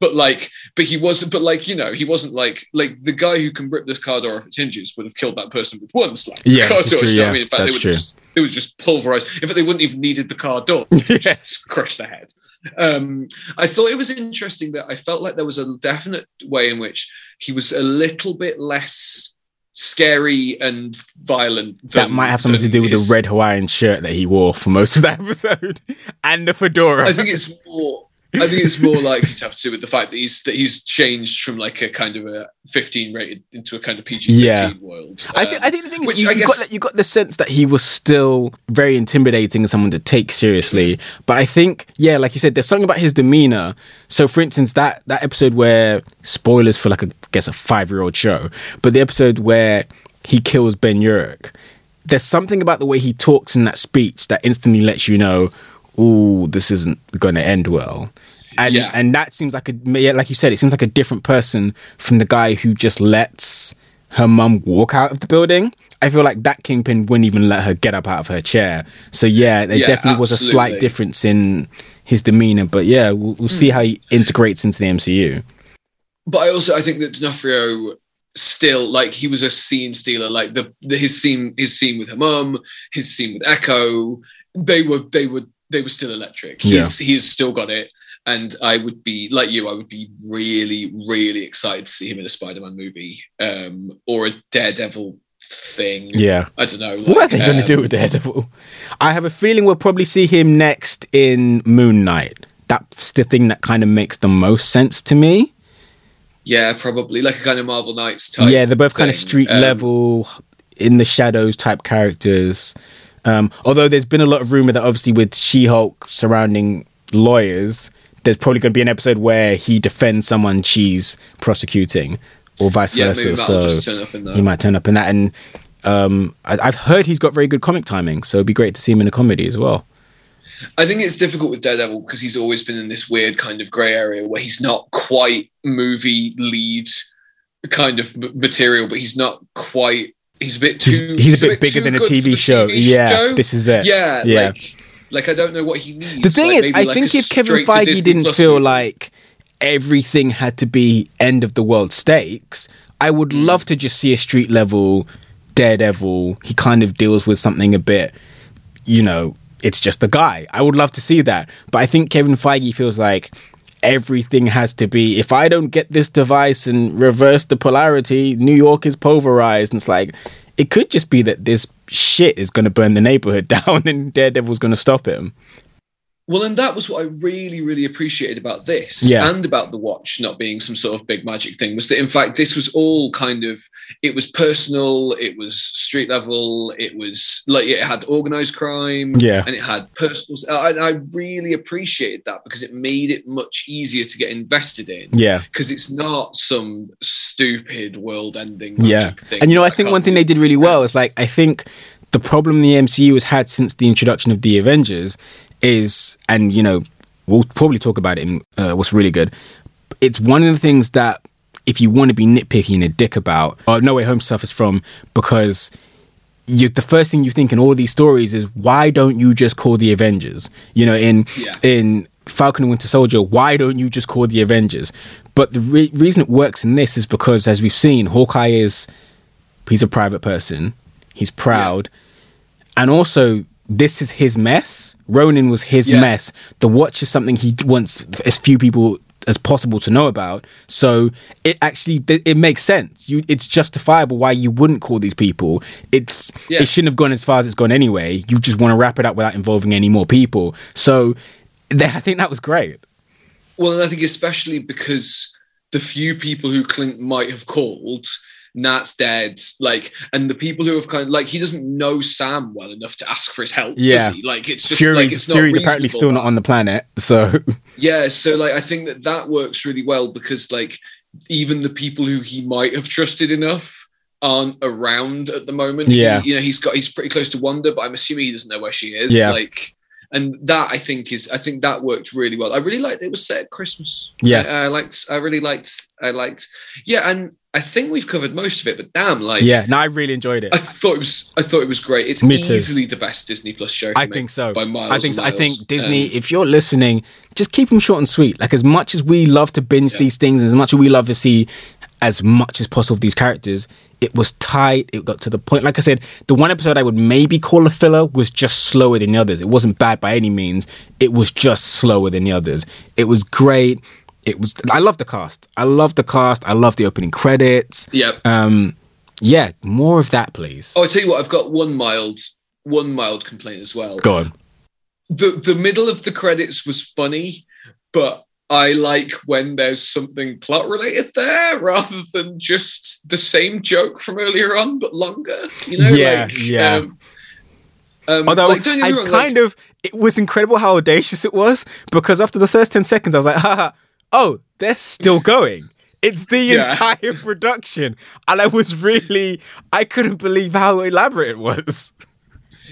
but like, but he wasn't. But like, you know, he wasn't like like the guy who can rip this car door off its hinges would have killed that person with one slap. Yeah, car door, true, you know yeah, I mean? In fact, that's true. Just, it was just pulverized. In fact, they wouldn't even needed the car door. just crush the head. Um, I thought it was interesting that I felt like there was a definite way in which he was a little bit less scary and violent. Than, that might have something to do with his... the red Hawaiian shirt that he wore for most of that episode and the fedora. I think it's more I think it's more likely to have to do with the fact that he's that he's changed from like a kind of a 15 rated into a kind of PG 13 yeah. world. Um, I, think, I think the thing is, you, you, guess... got, you got the sense that he was still very intimidating and someone to take seriously. But I think, yeah, like you said, there's something about his demeanor. So, for instance, that that episode where spoilers for like a, I guess a five year old show, but the episode where he kills Ben Urich, there's something about the way he talks in that speech that instantly lets you know oh, this isn't going to end well. And yeah. and that seems like a like you said, it seems like a different person from the guy who just lets her mum walk out of the building. I feel like that kingpin wouldn't even let her get up out of her chair. So yeah, there yeah, definitely absolutely. was a slight difference in his demeanor. But yeah, we'll, we'll see hmm. how he integrates into the MCU. But I also I think that D'Onofrio still like he was a scene stealer. Like the, the his scene his scene with her mum, his scene with Echo, they were they were they were still electric. He's yeah. he's still got it. And I would be like you, I would be really, really excited to see him in a Spider-Man movie um, or a Daredevil thing. Yeah, I don't know. Like, what are they um, going to do with Daredevil? I have a feeling we'll probably see him next in Moon Knight. That's the thing that kind of makes the most sense to me. Yeah, probably like a kind of Marvel Knights type. Yeah, they're both thing. kind of street um, level, in the shadows type characters. Um, although there's been a lot of rumor that obviously with She-Hulk surrounding lawyers, there's probably going to be an episode where he defends someone she's prosecuting, or vice yeah, versa. So he might turn up in that. And um, I, have heard he's got very good comic timing, so it'd be great to see him in a comedy as well. I think it's difficult with Daredevil because he's always been in this weird kind of grey area where he's not quite movie lead kind of material, but he's not quite he's a bit too. He's, he's a, bit, bigger than a TV show. TV yeah, show. this is it. Yeah, yeah. Like, like, I don't know what he needs. The thing like, is, I like think if Kevin Feige didn't feel movie. like everything had to be end of the world stakes, I would mm. love to just see a street level Daredevil. He kind of deals with something a bit, you know, it's just a guy. I would love to see that, but I think Kevin Feige feels like everything has to be if I don't get this device and reverse the polarity, New York is pulverized. And it's like it could just be that this shit is going to burn the neighborhood down and Daredevil's going to stop him. Well, and that was what I really, really appreciated about this yeah. and about the watch not being some sort of big magic thing was that, in fact, this was all kind of, it was personal, it was street level, it was like it had organized crime, yeah, and it had personal. I, I really appreciated that because it made it much easier to get invested in, yeah, because it's not some stupid world ending, yeah. Thing and you know, I think one thing they did really well is like, I think the problem the MCU has had since the introduction of the Avengers is, and you know, we'll probably talk about it in uh, what's really good. It's one of the things that if you want to be nitpicky and a dick about, or No Way Home suffers from because you, the first thing you think in all these stories is why don't you just call the Avengers? You know, in yeah. in Falcon and Winter Soldier, why don't you just call the Avengers? But the re- reason it works in this is because, as we've seen, Hawkeye is he's a private person, he's proud, yeah. and also this is his mess. Ronin was his yeah. mess. The watch is something he wants as few people as possible to know about. So it actually it makes sense. You it's justifiable why you wouldn't call these people. It's yeah. it shouldn't have gone as far as it's gone anyway. You just want to wrap it up without involving any more people. So I think that was great. Well, and I think especially because the few people who Clint might have called Nat's dead. Like, and the people who have kind of like he doesn't know Sam well enough to ask for his help. Yeah, like it's just Fury, like it's Fury's apparently still not on the planet. So yeah, so like I think that that works really well because like even the people who he might have trusted enough aren't around at the moment. Yeah, he, you know he's got he's pretty close to Wanda, but I'm assuming he doesn't know where she is. Yeah, like and that I think is I think that worked really well. I really liked it was set at Christmas. Yeah, I, I liked I really liked I liked yeah, and I think we've covered most of it, but damn, like yeah, no, I really enjoyed it. I thought it was, I thought it was great. It's Me easily too. the best Disney Plus show. I think so. By miles. I think so. I think Disney. Um, if you're listening, just keep them short and sweet. Like as much as we love to binge yeah. these things, and as much as we love to see as much as possible of these characters, it was tight. It got to the point. Like I said, the one episode I would maybe call a filler was just slower than the others. It wasn't bad by any means. It was just slower than the others. It was great it was I love the cast. I love the cast. I love the opening credits. Yep. Um yeah, more of that please. Oh, I tell you what, I've got one mild one mild complaint as well. Go on. The the middle of the credits was funny, but I like when there's something plot related there rather than just the same joke from earlier on but longer. You know, yeah, like, yeah. Um, um, Although like, I wrong, kind like, of, it was incredible how audacious it was because after the first ten seconds, I was like, haha, oh, they're still going. It's the yeah. entire production. And I was really, I couldn't believe how elaborate it was.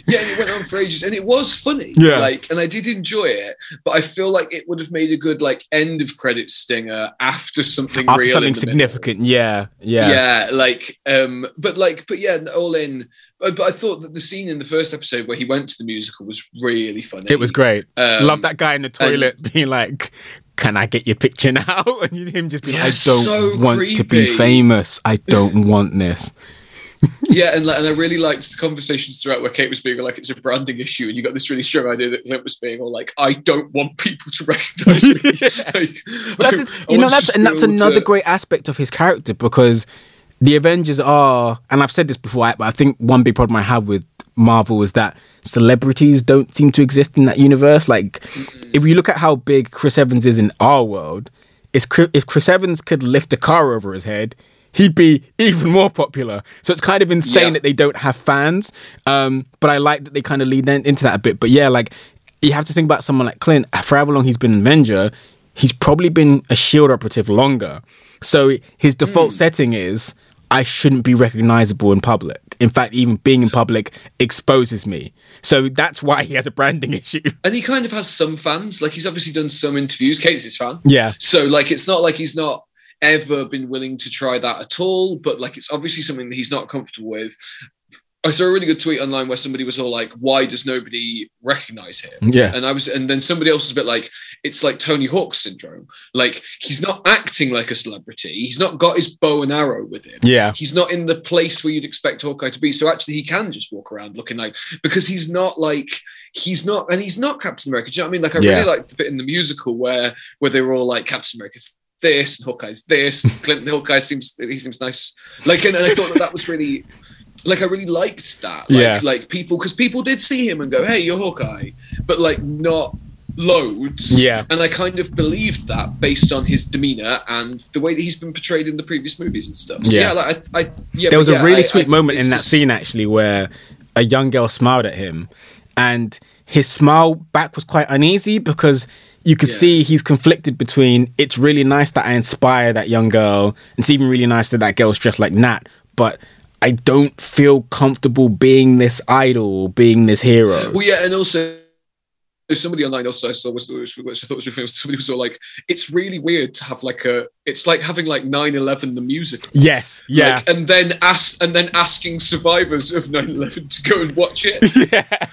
Yeah, and it went on for ages, and it was funny. Yeah, like, and I did enjoy it, but I feel like it would have made a good like end of credit stinger after something after real, something significant. Middle. Yeah, yeah, yeah. Like, um, but like, but yeah, all in. But, but I thought that the scene in the first episode where he went to the musical was really funny. It was great. Um, Love that guy in the toilet and, being like, can I get your picture now? And him just being, yeah, I don't so want creepy. to be famous. I don't want this. yeah, and like, and I really liked the conversations throughout where Kate was being like, it's a branding issue, and you got this really strong idea that Clint was being all like, I don't want people to recognize me. like, but that's I, you know that's and that's another to... great aspect of his character because the Avengers are, and I've said this before, but I think one big problem I have with Marvel is that celebrities don't seem to exist in that universe. Like, if you look at how big Chris Evans is in our world, if Chris Evans could lift a car over his head, he'd be even more popular. So it's kind of insane yeah. that they don't have fans. Um, but I like that they kind of lead into that a bit. But yeah, like you have to think about someone like Clint. For however long he's been an Avenger, he's probably been a Shield operative longer. So his default mm. setting is I shouldn't be recognizable in public. In fact, even being in public exposes me. So that's why he has a branding issue. And he kind of has some fans. Like he's obviously done some interviews. Kate's his fan. Yeah. So like it's not like he's not ever been willing to try that at all, but like it's obviously something that he's not comfortable with. I saw a really good tweet online where somebody was all like, "Why does nobody recognize him?" Yeah, and I was, and then somebody else was a bit like, "It's like Tony Hawk syndrome. Like he's not acting like a celebrity. He's not got his bow and arrow with him. Yeah, he's not in the place where you'd expect Hawkeye to be. So actually, he can just walk around looking like because he's not like." He's not, and he's not Captain America. Do you know what I mean? Like, I yeah. really like the bit in the musical where where they were all like, Captain America's this, and Hawkeye's this. Clint Hawkeye seems he seems nice. Like, and, and I thought that that was really like I really liked that. Like, yeah. like people because people did see him and go, "Hey, you're Hawkeye," but like not loads. Yeah. And I kind of believed that based on his demeanor and the way that he's been portrayed in the previous movies and stuff. So, yeah. yeah. like I, I yeah, there was yeah, a really I, sweet I, moment in that just... scene actually where a young girl smiled at him, and his smile back was quite uneasy because you could yeah. see he's conflicted between it's really nice that I inspire that young girl, it's even really nice that that girl's dressed like Nat, but I don't feel comfortable being this idol, or being this hero. Well, yeah, and also somebody online also I saw was which I thought was really famous. Somebody was all like, "It's really weird to have like a. It's like having like 9-11 the musical. Yes, yeah, like, and then ask and then asking survivors of 9-11 to go and watch it. yeah,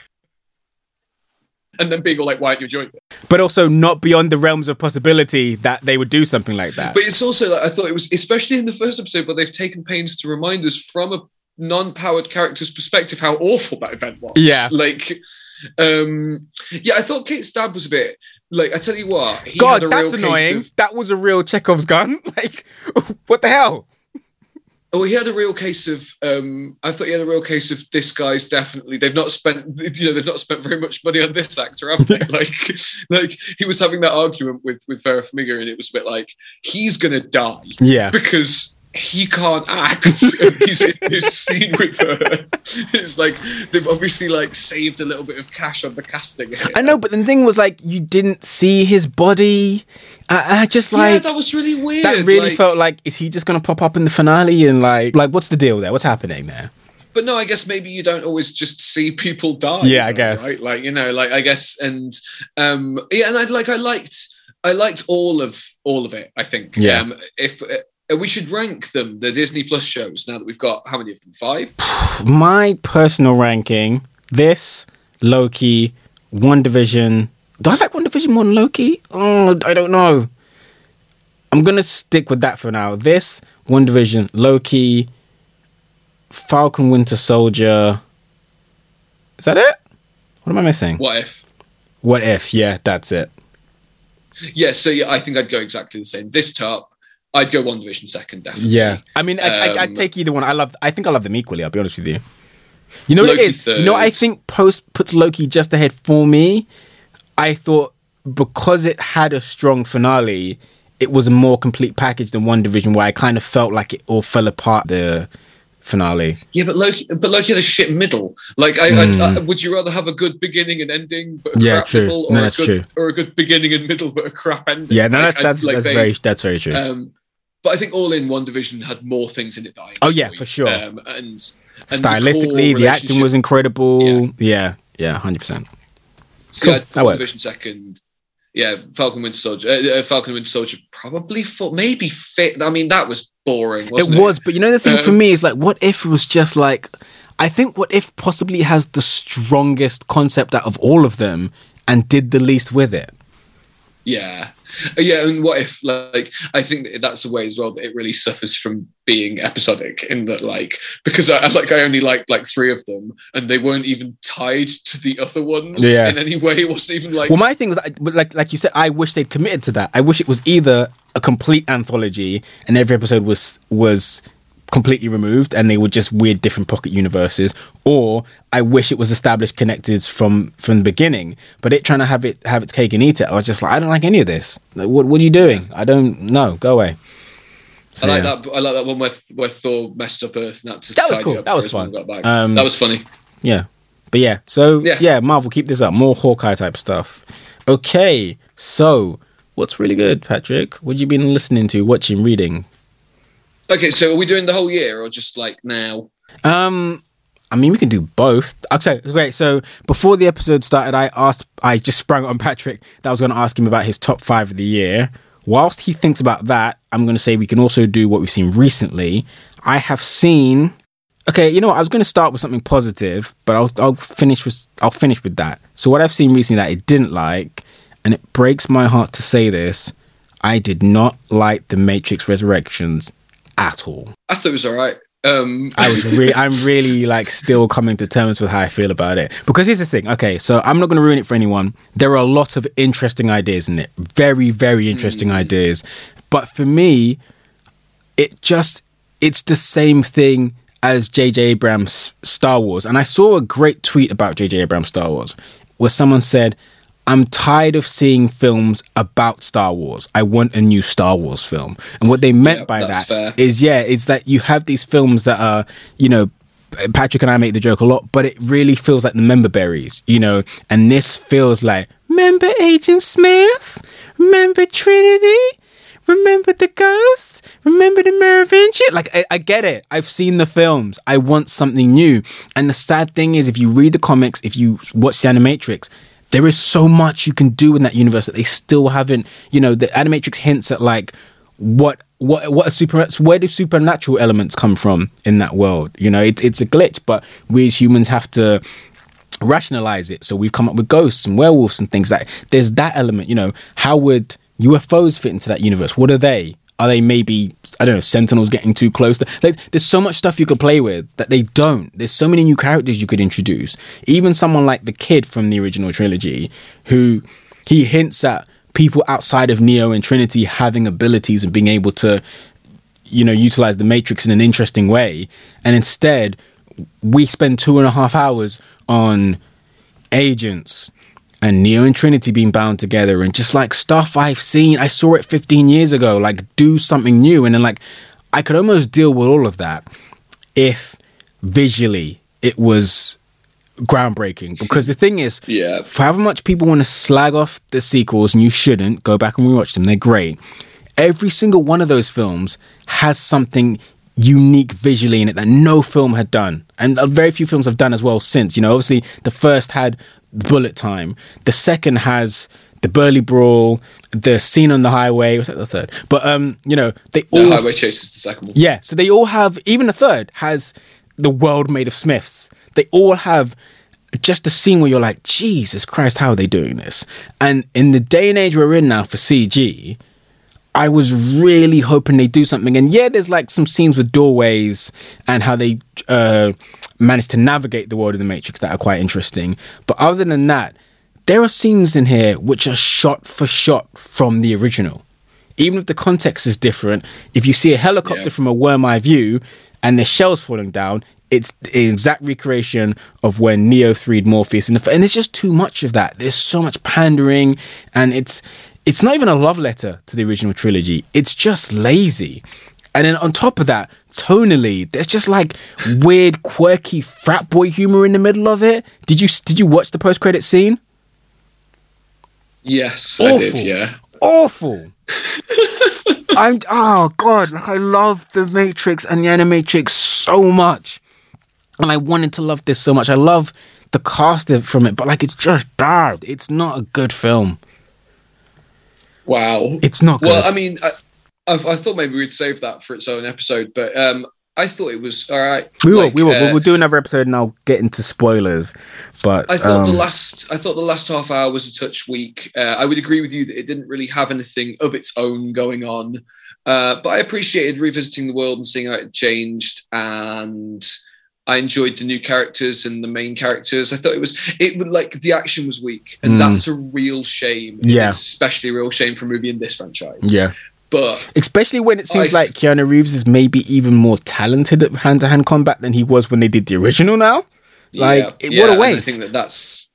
and then being all like, "Why aren't you it?" But also not beyond the realms of possibility that they would do something like that. But it's also like I thought it was, especially in the first episode, where they've taken pains to remind us from a non-powered character's perspective how awful that event was. Yeah, like, um, yeah, I thought Kate Stab was a bit. Like I tell you what, God, that's annoying. Of, that was a real Chekhov's gun. Like, what the hell? Oh, he had a real case of. Um, I thought he had a real case of this guy's definitely. They've not spent, you know, they've not spent very much money on this actor, have they? like, like he was having that argument with with Vera Farmiga, and it was a bit like he's gonna die, yeah, because he can't act he's in this scene with her it's like they've obviously like saved a little bit of cash on the casting here. i know but the thing was like you didn't see his body I, I just like yeah, that was really weird that really like, felt like is he just gonna pop up in the finale and like like what's the deal there what's happening there but no, I guess maybe you don't always just see people die. Yeah, though, I guess. Right? Like you know, like I guess, and um, yeah, and I like I liked I liked all of all of it. I think. Yeah. Um, if Uh, we should rank them, the Disney Plus shows, now that we've got how many of them? Five? My personal ranking this, Loki, WandaVision. Do I like WandaVision more than Loki? Oh, I don't know. I'm going to stick with that for now. This, WandaVision, Loki, Falcon Winter Soldier. Is that it? What am I missing? What if? What if? Yeah, that's it. Yeah, so yeah, I think I'd go exactly the same. This top, I'd go WandaVision second, definitely. Yeah, I mean, I, um, I, would take either one. I love. I think I love them equally. I'll be honest with you. You know Loki what it is. Third. You know, I think post puts Loki just ahead for me. I thought because it had a strong finale, it was a more complete package than WandaVision, where I kind of felt like it all fell apart. The finale. Yeah, but Loki, but Loki had a shit middle. Like, I, mm. I, I, would you rather have a good beginning and ending, but a yeah, crap true. middle, or no, a that's good, true, or a good beginning and middle but a crap ending? Yeah, no, that's that's, like that's they, very that's very true. Um, but I think all in WandaVision had more things in it. That oh yeah, for sure. Um, and, and stylistically, the, the, acting was incredible. Yeah, yeah, yeah, hundred percent. So cool. yeah, WandaVision second yeah, Falcon Winter Soldier, uh, uh, Falcon Winter Soldier, probably for maybe fit. I mean, that was boring. it, it was, but you know the thing um, for me is like, what if it was just like, I think what if possibly has the strongest concept out of all of them and did the least with it. Yeah, yeah, and what if like I think that that's a way as well that it really suffers from being episodic in that like because I like I only like like three of them and they weren't even tied to the other ones yeah. in any way. It wasn't even like well, my thing was like like you said, I wish they'd committed to that. I wish it was either a complete anthology and every episode was was completely removed and they were just weird different pocket universes or i wish it was established connected from from the beginning but it trying to have it have its cake and eat it i was just like i don't like any of this like, what, what are you doing i don't know go away so, I like yeah. that. I like that one where where Thor messed up Earth and had to that was cool. That was fun. Um, that was funny. Yeah, but yeah. So yeah. yeah, Marvel, keep this up. More Hawkeye type stuff. Okay, so what's really good, Patrick? What you been listening to, watching, reading? Okay, so are we doing the whole year or just like now? Um, I mean, we can do both. Okay, great. So before the episode started, I asked, I just sprang on Patrick that I was going to ask him about his top five of the year. Whilst he thinks about that, I'm going to say we can also do what we've seen recently. I have seen. Okay, you know what? I was going to start with something positive, but I'll I'll finish with I'll finish with that. So what I've seen recently that I didn't like, and it breaks my heart to say this, I did not like the Matrix Resurrections at all. I thought it was all right. Um. I was re- I'm really like still coming to terms with how I feel about it because here's the thing. Okay, so I'm not going to ruin it for anyone. There are a lot of interesting ideas in it, very very interesting mm. ideas, but for me, it just it's the same thing as J.J. Abrams' Star Wars. And I saw a great tweet about J.J. Abrams' Star Wars where someone said, I'm tired of seeing films about Star Wars. I want a new Star Wars film. And what they meant by that fair. is, yeah, it's that you have these films that are, you know, Patrick and I make the joke a lot, but it really feels like the member berries, you know, and this feels like, remember Agent Smith? Remember Trinity? Remember the ghosts? Remember the Merovingian? Like, I, I, get it. I've seen the films. I want something new. And the sad thing is, if you read the comics, if you watch the Animatrix, there is so much you can do in that universe that they still haven't. You know, the Animatrix hints at like what what what a super where do supernatural elements come from in that world? You know, it's it's a glitch, but we as humans have to rationalize it. So we've come up with ghosts and werewolves and things like there's that element. You know, how would UFOs fit into that universe? What are they? Are they maybe I don't know Sentinels getting too close? To, like, there's so much stuff you could play with that they don't. There's so many new characters you could introduce. Even someone like the kid from the original trilogy, who he hints at people outside of Neo and Trinity having abilities and being able to, you know, utilize the Matrix in an interesting way. And instead, we spend two and a half hours on agents and Neo and Trinity being bound together and just like stuff I've seen. I saw it 15 years ago. Like, do something new. And then, like, I could almost deal with all of that if visually it was groundbreaking. Because the thing is, yeah, for however much people want to slag off the sequels, and you shouldn't, go back and rewatch them, they're great. Every single one of those films has something unique visually in it that no film had done. And very few films have done as well since. You know, obviously, the first had bullet time. The second has the Burly Brawl. the scene on the highway was that the third but um you know they the all highway chase is the second one yeah so they all have even the third has the world made of smiths they all have just a scene where you're like jesus christ how are they doing this and in the day and age we're in now for cg I was really hoping they'd do something. And yeah, there's like some scenes with doorways and how they uh, managed to navigate the world of the Matrix that are quite interesting. But other than that, there are scenes in here which are shot for shot from the original. Even if the context is different, if you see a helicopter yeah. from a worm eye view and the shells falling down, it's the exact recreation of when Neo freed Morpheus, and, and there's just too much of that. There's so much pandering, and it's it's not even a love letter to the original trilogy. It's just lazy. And then on top of that, tonally, there's just like weird, quirky frat boy humor in the middle of it. Did you did you watch the post credit scene? Yes, Awful. I did. Yeah. Awful. I'm oh god, like I love the Matrix and the Animatrix so much, and I wanted to love this so much. I love the cast from it, but like it's just bad. It's not a good film. Wow, it's not. Good. Well, I mean, I, I, I, thought maybe we'd save that for its own episode, but um, I thought it was all right. We will, like, we will. Uh, we'll do another episode, and I'll get into spoilers. But I thought um, the last, I thought the last half hour was a touch weak. Uh, I would agree with you that it didn't really have anything of its own going on. Uh, but I appreciated revisiting the world and seeing how it changed, and I enjoyed the new characters and the main characters. I thought it was, it would like the action was weak, and mm. that's a real shame. Yeah, it's especially a real shame for a movie in this franchise. Yeah, but especially when it seems I, like Keanu Reeves is maybe even more talented at hand to hand combat than he was when they did the original. Now, like yeah, it, yeah, what a waste. I think that that's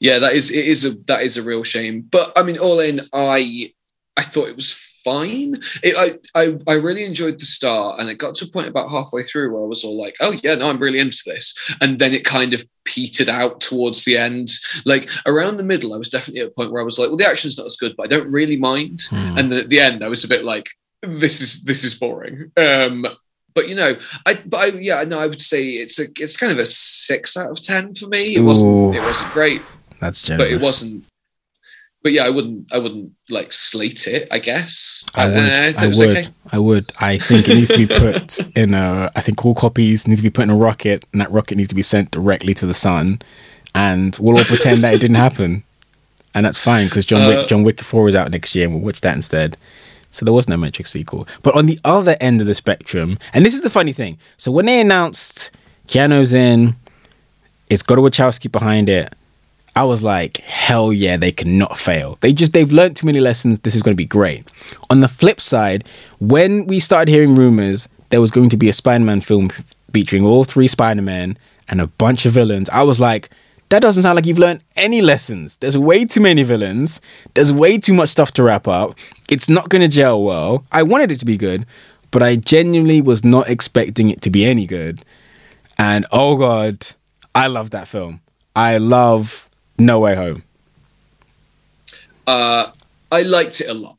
yeah, that is it is a that is a real shame. But I mean, all in, I I thought it was fine. It, I, I I really enjoyed the start, and it got to a point about halfway through where I was all like, "Oh yeah, no, I'm really into this," and then it kind of petered out towards the end. Like around the middle, I was definitely at a point where I was like, "Well, the action's not as good, but I don't really mind." Hmm. And at the end, I was a bit like, "This is this is boring." Um, but you know, I but I yeah, no, I would say it's a it's kind of a six out of ten for me. It wasn't it wasn't great. That's generous. But it wasn't but yeah, I wouldn't. I wouldn't like slate it. I guess I would. Uh, I would. Okay. I would. I think it needs to be put in a. I think all copies need to be put in a rocket, and that rocket needs to be sent directly to the sun, and we'll all pretend that it didn't happen, and that's fine because John Wick, uh, John Wick Four is out next year, and we'll watch that instead. So there was no Matrix sequel. But on the other end of the spectrum, and this is the funny thing. So when they announced Keanu's in, it's got a Wachowski behind it I was like, hell yeah, they cannot fail. They just they've learned too many lessons. This is going to be great. On the flip side, when we started hearing rumors there was going to be a Spider-Man film featuring all three Spider-Men and a bunch of villains, I was like, that doesn't sound like you've learned any lessons. There's way too many villains. There's way too much stuff to wrap up. It's not going to gel well. I wanted it to be good, but I genuinely was not expecting it to be any good. And oh god, I love that film. I love no Way Home? Uh, I liked it a lot.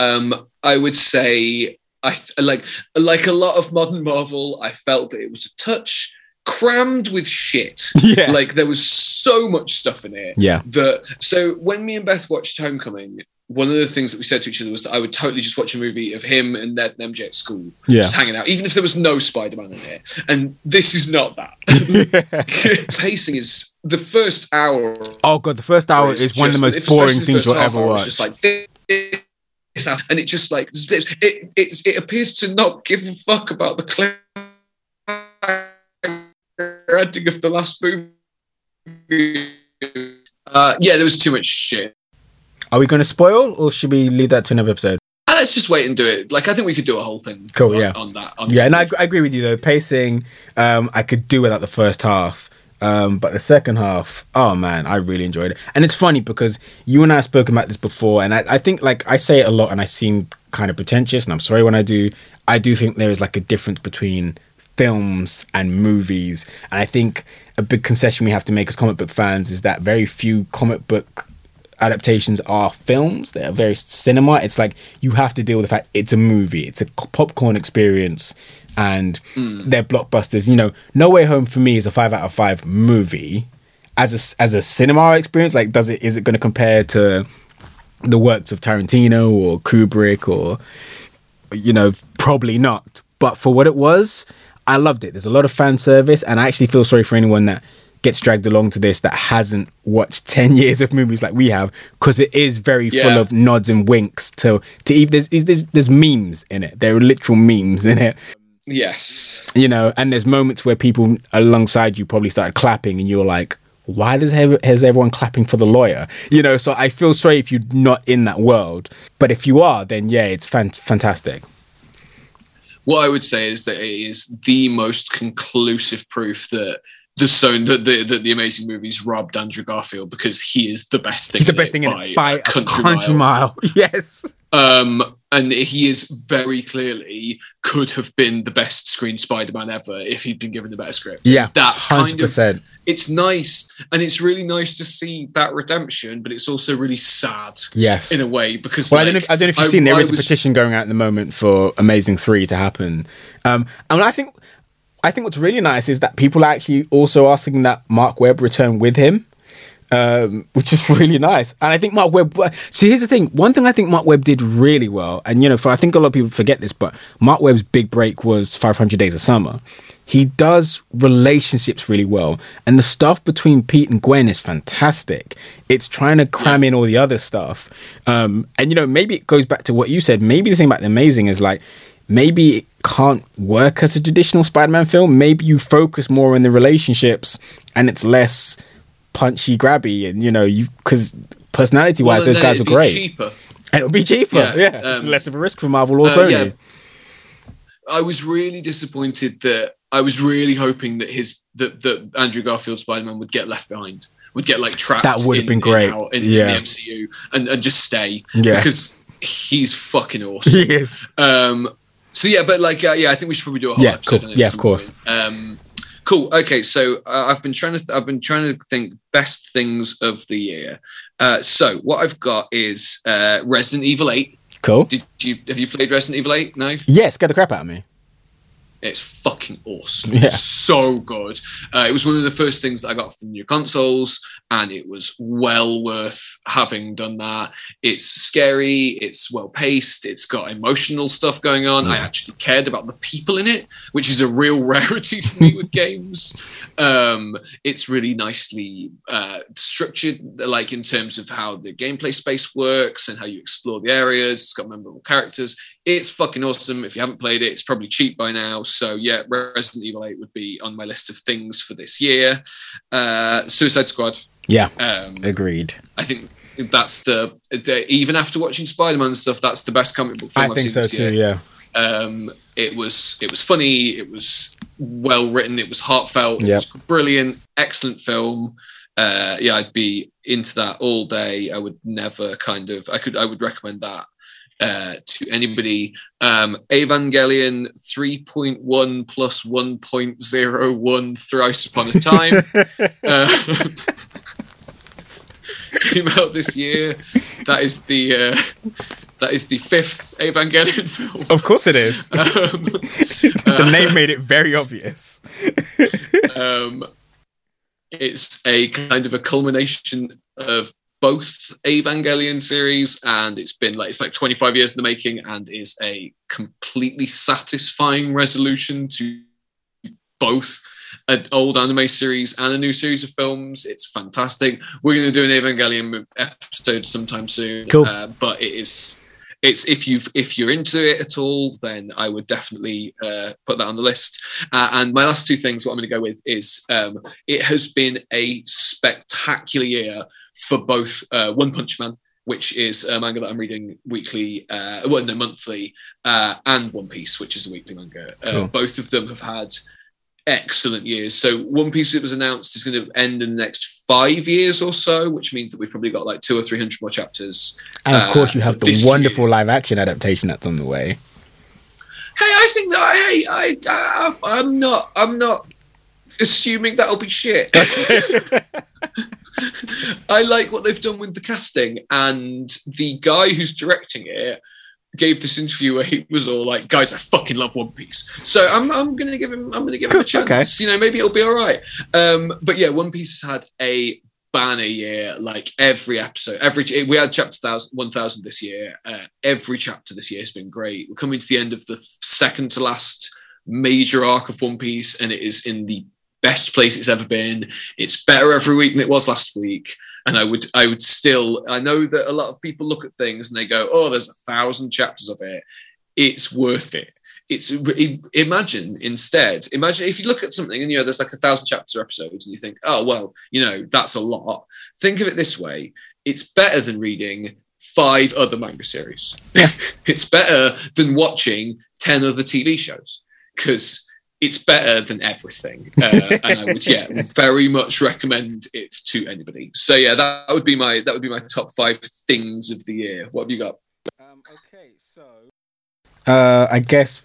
Um, I would say I like like a lot of modern Marvel. I felt that it was a touch crammed with shit. Yeah, like there was so much stuff in it. Yeah. That so when me and Beth watched Homecoming, one of the things that we said to each other was that I would totally just watch a movie of him and Ned and MJ at school, yeah. just hanging out, even if there was no Spider Man in it. And this is not that. Pacing is the first hour. Oh god, the first hour is, one of the most boring things you'll ever watch. Just like this, and it just like it, it it appears to not give a fuck about the ending of the last movie. Uh, yeah, there was too much shit. Are we going to spoil, or should we leave that to another episode? Uh, let's just wait and do it. Like I think we could do a whole thing. Cool. On, yeah. On that. On yeah, and I, I, agree with you though. Pacing, um, I could do without the first half. Um, but the second half, oh man, I really enjoyed it. And it's funny because you and I have spoken about this before, and I, I think like I say it a lot, and I seem kind of pretentious, and I'm sorry when I do. I do think there is like a difference between films and movies, and I think a big concession we have to make as comic book fans is that very few comic book adaptations are films. They're very cinema. It's like you have to deal with the fact it's a movie. It's a popcorn experience, and mm. they're blockbusters. You know, No Way Home for me is a five out of five movie. As a as a cinema experience, like does it is it going to compare to the works of Tarantino or Kubrick or you know probably not. But for what it was, I loved it. There's a lot of fan service, and I actually feel sorry for anyone that gets dragged along to this that hasn't watched 10 years of movies like we have because it is very yeah. full of nods and winks to to even there's, there's there's memes in it there are literal memes in it yes you know and there's moments where people alongside you probably started clapping and you're like why does has everyone clapping for the lawyer you know so i feel sorry if you're not in that world but if you are then yeah it's fan- fantastic what I would say is that it is the most conclusive proof that the so that the, the, the amazing movies robbed Andrew Garfield because he is the best thing. He's the best thing by, in it by a country, country mile. mile. Yes. Um, and he is very clearly could have been the best screen Spider-Man ever if he'd been given a better script. Yeah, that's 100%. kind of. It's nice, and it's really nice to see that redemption, but it's also really sad. Yes, in a way because. Well, like, I don't know. If, I don't know if you've I, seen. There is was, a petition going out at the moment for Amazing Three to happen. Um, and I think I think what's really nice is that people are actually also asking that Mark Webb return with him, um, which is really nice. And I think Mark Webb. See, here's the thing. One thing I think Mark Webb did really well, and you know, for I think a lot of people forget this, but Mark Webb's big break was 500 Days of Summer. He does relationships really well, and the stuff between Pete and Gwen is fantastic. It's trying to cram in all the other stuff, um, and you know, maybe it goes back to what you said. Maybe the thing about the amazing is like maybe it can't work as a traditional Spider-Man film. Maybe you focus more on the relationships and it's less punchy, grabby, and you know, you because personality-wise, well, those guys were great. Cheaper. And it'll be cheaper. Yeah, yeah. Um, it's less of a risk for Marvel or uh, Sony. Yeah. I was really disappointed that I was really hoping that his that that Andrew Garfield Spider-Man would get left behind, would get like trapped. That would have been great. In, in, yeah. in the MCU and, and just stay. Yeah. Because he's fucking awesome. He is. Um, so yeah, but like uh, yeah, I think we should probably do a whole yeah, episode. Cool. Yeah, of course. Um, cool. Okay, so uh, I've been trying to th- I've been trying to think best things of the year. Uh, so what I've got is uh, Resident Evil Eight. Cool. Did you have you played Resident Evil Eight? No. Yes, get the crap out of me. It's fucking awesome. Yeah. So good. Uh, it was one of the first things that I got from the new consoles, and it was well worth having done that. It's scary, it's well paced, it's got emotional stuff going on. Yeah. I actually cared about the people in it, which is a real rarity for me with games. Um, it's really nicely uh, structured, like in terms of how the gameplay space works and how you explore the areas. It's got memorable characters. It's fucking awesome. If you haven't played it, it's probably cheap by now. So yeah, Resident Evil 8 would be on my list of things for this year. Uh, Suicide Squad. Yeah. Um, agreed. I think that's the, the, even after watching Spider-Man stuff, that's the best comic book film I I've think so too. Year. Yeah. Um, it was it was funny. It was well written. It was heartfelt. Yep. It was brilliant. Excellent film. Uh, yeah, I'd be into that all day. I would never kind of. I could. I would recommend that uh, to anybody. Um, Evangelion 3.1 plus 1.01 thrice upon a time. uh, came out this year. That is the uh, that is the fifth Evangelion film. Of course, it is. Um, the uh, name made it very obvious. um, it's a kind of a culmination of both Evangelion series, and it's been like it's like 25 years in the making, and is a completely satisfying resolution to both an old anime series and a new series of films. It's fantastic. We're going to do an Evangelion episode sometime soon, cool. uh, but it is it's if you've if you're into it at all, then I would definitely uh, put that on the list. Uh, and my last two things, what I'm going to go with is um, it has been a spectacular year for both uh, One Punch Man, which is a manga that I'm reading weekly, uh, well, no, monthly, uh, and One Piece, which is a weekly manga. Uh, cool. Both of them have had excellent years. So One Piece, it was announced, is going to end in the next five years or so, which means that we've probably got like two or three hundred more chapters. And of course, you have uh, the wonderful year. live action adaptation that's on the way. Hey, I think that hey, I, I I'm not I'm not assuming that'll be shit. I like what they've done with the casting and the guy who's directing it gave this interview where he was all like, "Guys, I fucking love One Piece." So I'm, I'm gonna give him I'm gonna give him a chance. Okay. You know, maybe it'll be all right. Um, but yeah, One Piece has had a banner year. Like every episode, every we had chapter thousand, one thousand this year. Uh, every chapter this year has been great. We're coming to the end of the second to last major arc of One Piece, and it is in the best place it's ever been. It's better every week than it was last week. And I would, I would still, I know that a lot of people look at things and they go, "Oh, there's a thousand chapters of it." It's worth it it's imagine instead imagine if you look at something and you know there's like a thousand chapters or episodes and you think oh well you know that's a lot think of it this way it's better than reading five other manga series yeah it's better than watching 10 other tv shows because it's better than everything uh, and i would yeah very much recommend it to anybody so yeah that, that would be my that would be my top five things of the year what have you got um, okay so uh, I guess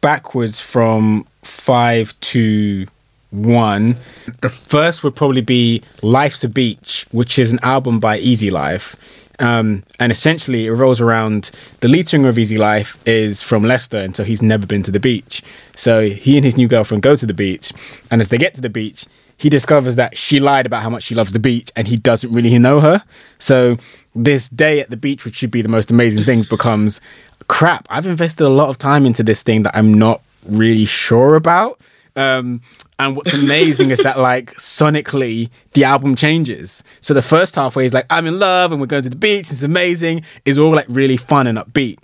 backwards from five to one. The first would probably be Life's a Beach, which is an album by Easy Life. Um, and essentially, it revolves around the lead singer of Easy Life is from Leicester, and so he's never been to the beach. So he and his new girlfriend go to the beach, and as they get to the beach, he discovers that she lied about how much she loves the beach, and he doesn't really know her. So this day at the beach, which should be the most amazing things, becomes crap, I've invested a lot of time into this thing that I'm not really sure about. Um, and what's amazing is that like sonically the album changes. So the first halfway is like I'm in love and we're going to the beach. It's amazing. Is all like really fun and upbeat.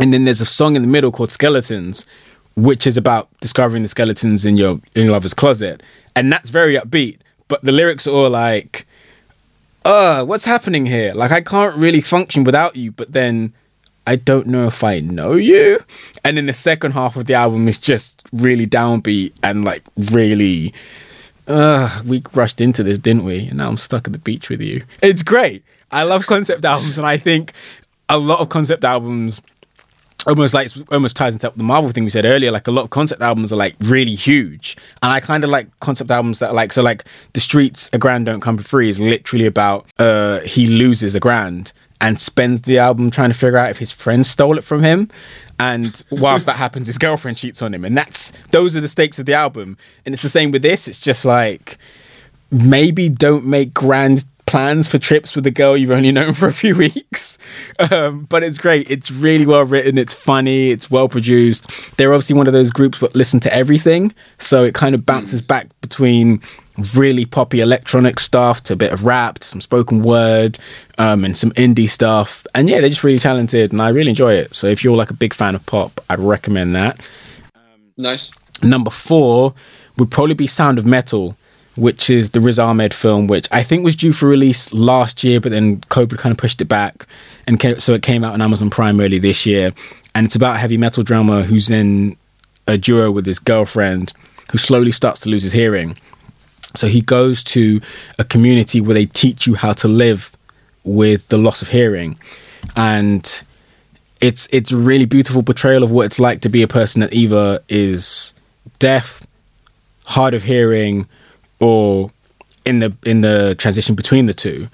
And then there's a song in the middle called Skeletons, which is about discovering the skeletons in your in your lover's closet, and that's very upbeat. But the lyrics are all like, "Uh, what's happening here? Like I can't really function without you." But then I don't know if I know you. And then the second half of the album is just really downbeat and like really uh we rushed into this, didn't we? And now I'm stuck at the beach with you. It's great. I love concept albums and I think a lot of concept albums almost like almost ties into the Marvel thing we said earlier. Like a lot of concept albums are like really huge, and I kind of like concept albums that are like so like the streets a grand don't come for free is literally about uh he loses a grand and spends the album trying to figure out if his friend stole it from him. And whilst that happens, his girlfriend cheats on him. And that's those are the stakes of the album. And it's the same with this. It's just like maybe don't make grand plans for trips with a girl you've only known for a few weeks. Um, but it's great. It's really well written. It's funny. It's well produced. They're obviously one of those groups that listen to everything. So it kind of bounces back between really poppy electronic stuff to a bit of rap, to some spoken word, um, and some indie stuff. And yeah, they're just really talented, and I really enjoy it. So if you're like a big fan of pop, I'd recommend that. Um, nice. Number four would probably be Sound of Metal, which is the Riz Ahmed film, which I think was due for release last year, but then COVID kind of pushed it back, and came, so it came out on Amazon Prime early this year. And it's about a heavy metal drummer who's in a duo with his girlfriend who slowly starts to lose his hearing so he goes to a community where they teach you how to live with the loss of hearing, and it's it's a really beautiful portrayal of what it's like to be a person that either is deaf, hard of hearing, or in the in the transition between the two,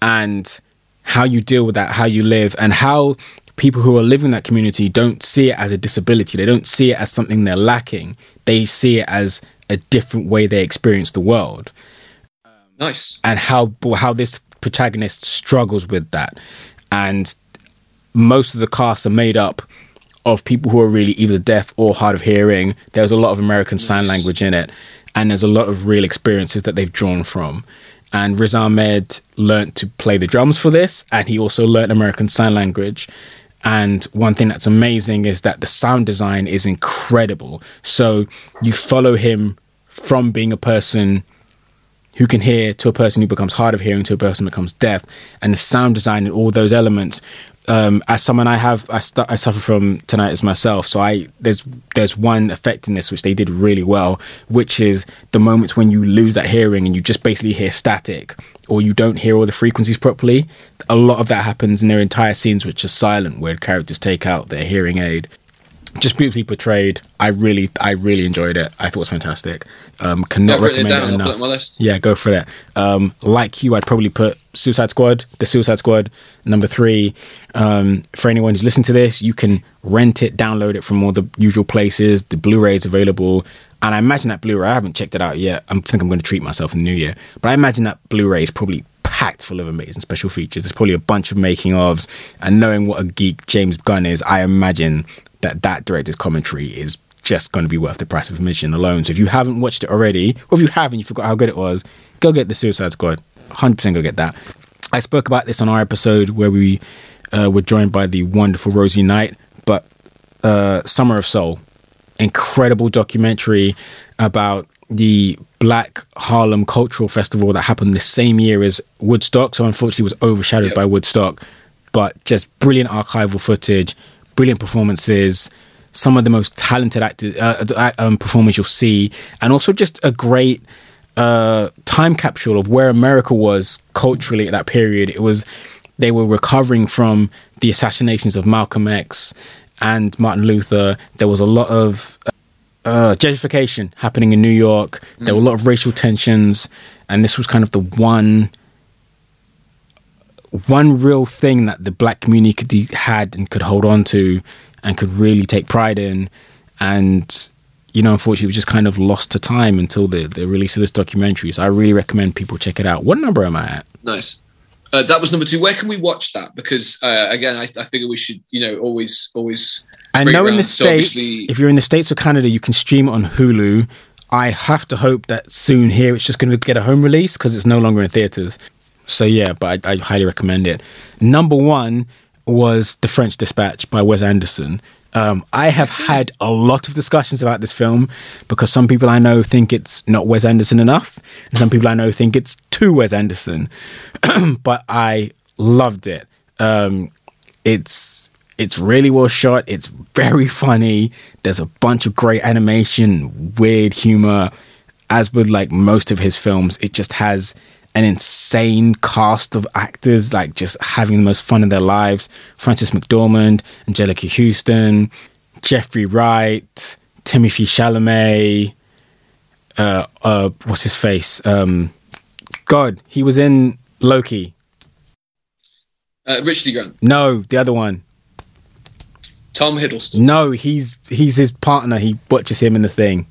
and how you deal with that, how you live, and how people who are living in that community don't see it as a disability. They don't see it as something they're lacking. They see it as a different way they experience the world. Nice. And how how this protagonist struggles with that. And most of the cast are made up of people who are really either deaf or hard of hearing. There's a lot of American nice. Sign Language in it, and there's a lot of real experiences that they've drawn from. And Riz Ahmed learned to play the drums for this, and he also learned American Sign Language. And one thing that's amazing is that the sound design is incredible. So you follow him from being a person who can hear to a person who becomes hard of hearing to a person who becomes deaf, and the sound design and all those elements. Um, as someone I have, I, st- I suffer from tinnitus myself. So I there's there's one effect in this which they did really well, which is the moments when you lose that hearing and you just basically hear static or you don't hear all the frequencies properly. A lot of that happens in their entire scenes, which are silent, where characters take out their hearing aid. Just beautifully portrayed. I really, I really enjoyed it. I thought it was fantastic. Um, cannot recommend it, it enough. Yeah, go for that. Um, like you, I'd probably put Suicide Squad, the Suicide Squad, number three. Um, for anyone who's listening to this, you can rent it, download it from all the usual places. The Blu-ray is available And I imagine that Blu-ray. I haven't checked it out yet. I think I'm going to treat myself in the new year. But I imagine that Blu-ray is probably packed full of amazing special features. There's probably a bunch of making ofs, and knowing what a geek James Gunn is, I imagine that that director's commentary is just going to be worth the price of admission alone. So if you haven't watched it already, or if you have and you forgot how good it was, go get the Suicide Squad. 100% go get that. I spoke about this on our episode where we uh, were joined by the wonderful Rosie Knight, but uh, Summer of Soul, incredible documentary about the Black Harlem Cultural Festival that happened the same year as Woodstock. So unfortunately, was overshadowed yep. by Woodstock, but just brilliant archival footage, brilliant performances, some of the most talented actors, uh, um, performers you'll see, and also just a great uh, time capsule of where America was culturally at that period. It was they were recovering from the assassinations of Malcolm X and Martin Luther. There was a lot of uh, gentrification happening in New York. Mm. There were a lot of racial tensions, and this was kind of the one one real thing that the black community had and could hold on to and could really take pride in. And you know, unfortunately, was just kind of lost to time until the, the release of this documentary. So I really recommend people check it out. What number am I at? Nice. Uh, that was number two. Where can we watch that? Because uh, again, I, I figure we should, you know, always, always. I know in the so states, if you're in the states or Canada, you can stream it on Hulu. I have to hope that soon here it's just going to get a home release because it's no longer in theaters. So yeah, but I, I highly recommend it. Number one was The French Dispatch by Wes Anderson. Um, I have had a lot of discussions about this film because some people I know think it's not Wes Anderson enough, and some people I know think it's too Wes Anderson. but I loved it. Um, it's it's really well shot. It's very funny. There's a bunch of great animation, weird humor. As with like most of his films, it just has an insane cast of actors, like just having the most fun in their lives. Frances McDormand, Anjelica Huston, Jeffrey Wright, Timothée Chalamet, uh, uh, what's his face? Um, God, he was in Loki. Uh, Richard Grant. No, the other one. Tom Hiddleston. No, he's he's his partner. He watches him in the thing.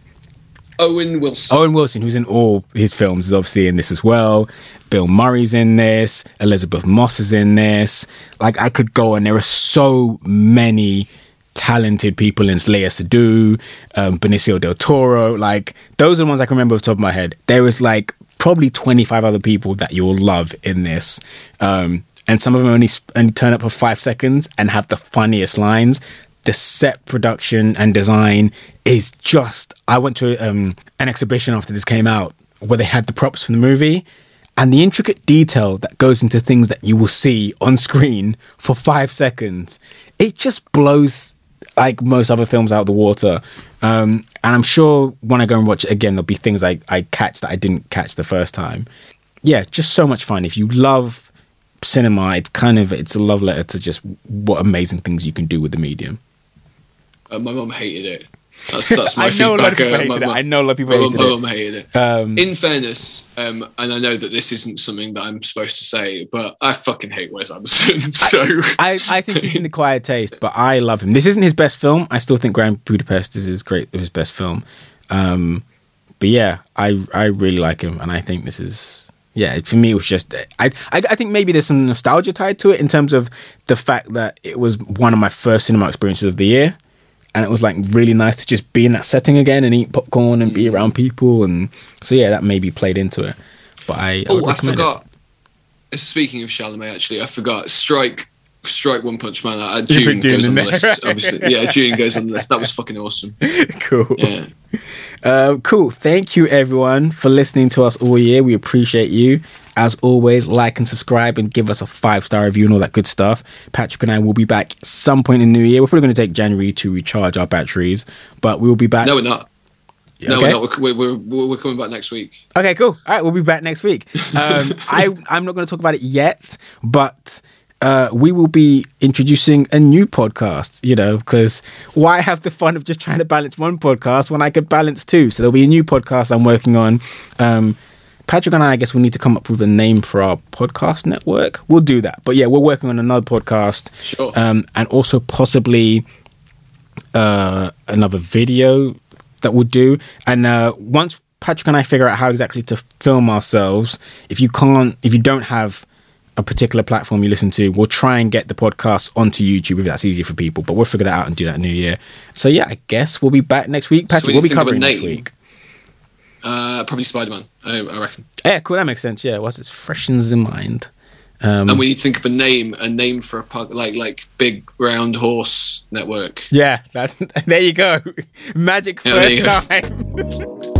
Owen Wilson. Owen Wilson, who's in all his films, is obviously in this as well. Bill Murray's in this. Elisabeth Moss is in this. Like I could go and there are so many talented people in Léa Seydoux, um, Benicio del Toro. Like those are the ones I can remember off the top of my head. There is like probably 25 other people that you'll love in this. Um, and some of them only, only turn up for five seconds and have the funniest lines the set production and design is just. I went to um, an exhibition after this came out where they had the props from the movie and the intricate detail that goes into things that you will see on screen for five seconds. It just blows like most other films out of the water. Um, and I'm sure when I go and watch it again, there'll be things I, I catch that I didn't catch the first time. Yeah, just so much fun. If you love cinema, it's kind of it's a love letter to just what amazing things you can do with the medium. Uh, my mum hated it. That's that's my I know feedback. A lot of people uh, hated it. I know a lot of people hated my it. mum hated it. Um, In fairness, um, and I know that this isn't something that I'm supposed to say, but I fucking hate Wes Anderson. So I, I think he's in the quiet taste, but I love him. This isn't his best film. I still think Grand Budapest is his great his best film. Um, but yeah, I I really like him, and I think this is yeah, for me, it was just I, I, I think maybe there's some nostalgia tied to it in terms of the fact that it was one of my first cinema experiences of the year and it was like really nice to just be in that setting again and eat popcorn and be mm. around people and so yeah that maybe played into it but i oh i, I forgot it. speaking of Chalamet actually i forgot strike strike one punch man uh, Dune goes on the list obviously. Yeah Dune goes on the list. That was fucking awesome. Cool. Yeah. Uh, cool. Thank you everyone for listening to us all year. We appreciate you as always, like and subscribe and give us a five star review and all that good stuff. Patrick and I will be back some point in the new year. We're probably going to take January to recharge our batteries, but we'll be back. No, we're not. No, okay. we're not. We're, we're, we're, coming back next week. Okay, cool. All right, we'll be back next week. Um, I, I'm not going to talk about it yet, but uh, we will be introducing a new podcast, you know, because why have the fun of just trying to balance one podcast when I could balance two? So there'll be a new podcast I'm working on. Um, Patrick and I, I guess we need to come up with a name for our podcast network. We'll do that. But yeah, we're working on another podcast. Sure. Um, and also possibly uh, another video that we'll do. And uh, once Patrick and I figure out how exactly to film ourselves, if you can't, if you don't have a particular platform you listen to, we'll try and get the podcast onto YouTube if that's easier for people. But we'll figure that out and do that new year. So yeah, I guess we'll be back next week. Patrick, we'll be covering next week. Uh, probably Spider Man, I, I, reckon. Yeah, cool. That makes sense. Yeah, once it's freshens in mind. Um, and we need to think of a name, a name for a pug, like like Big Round Horse Network. Yeah, that, there you go. Magic yeah, first time.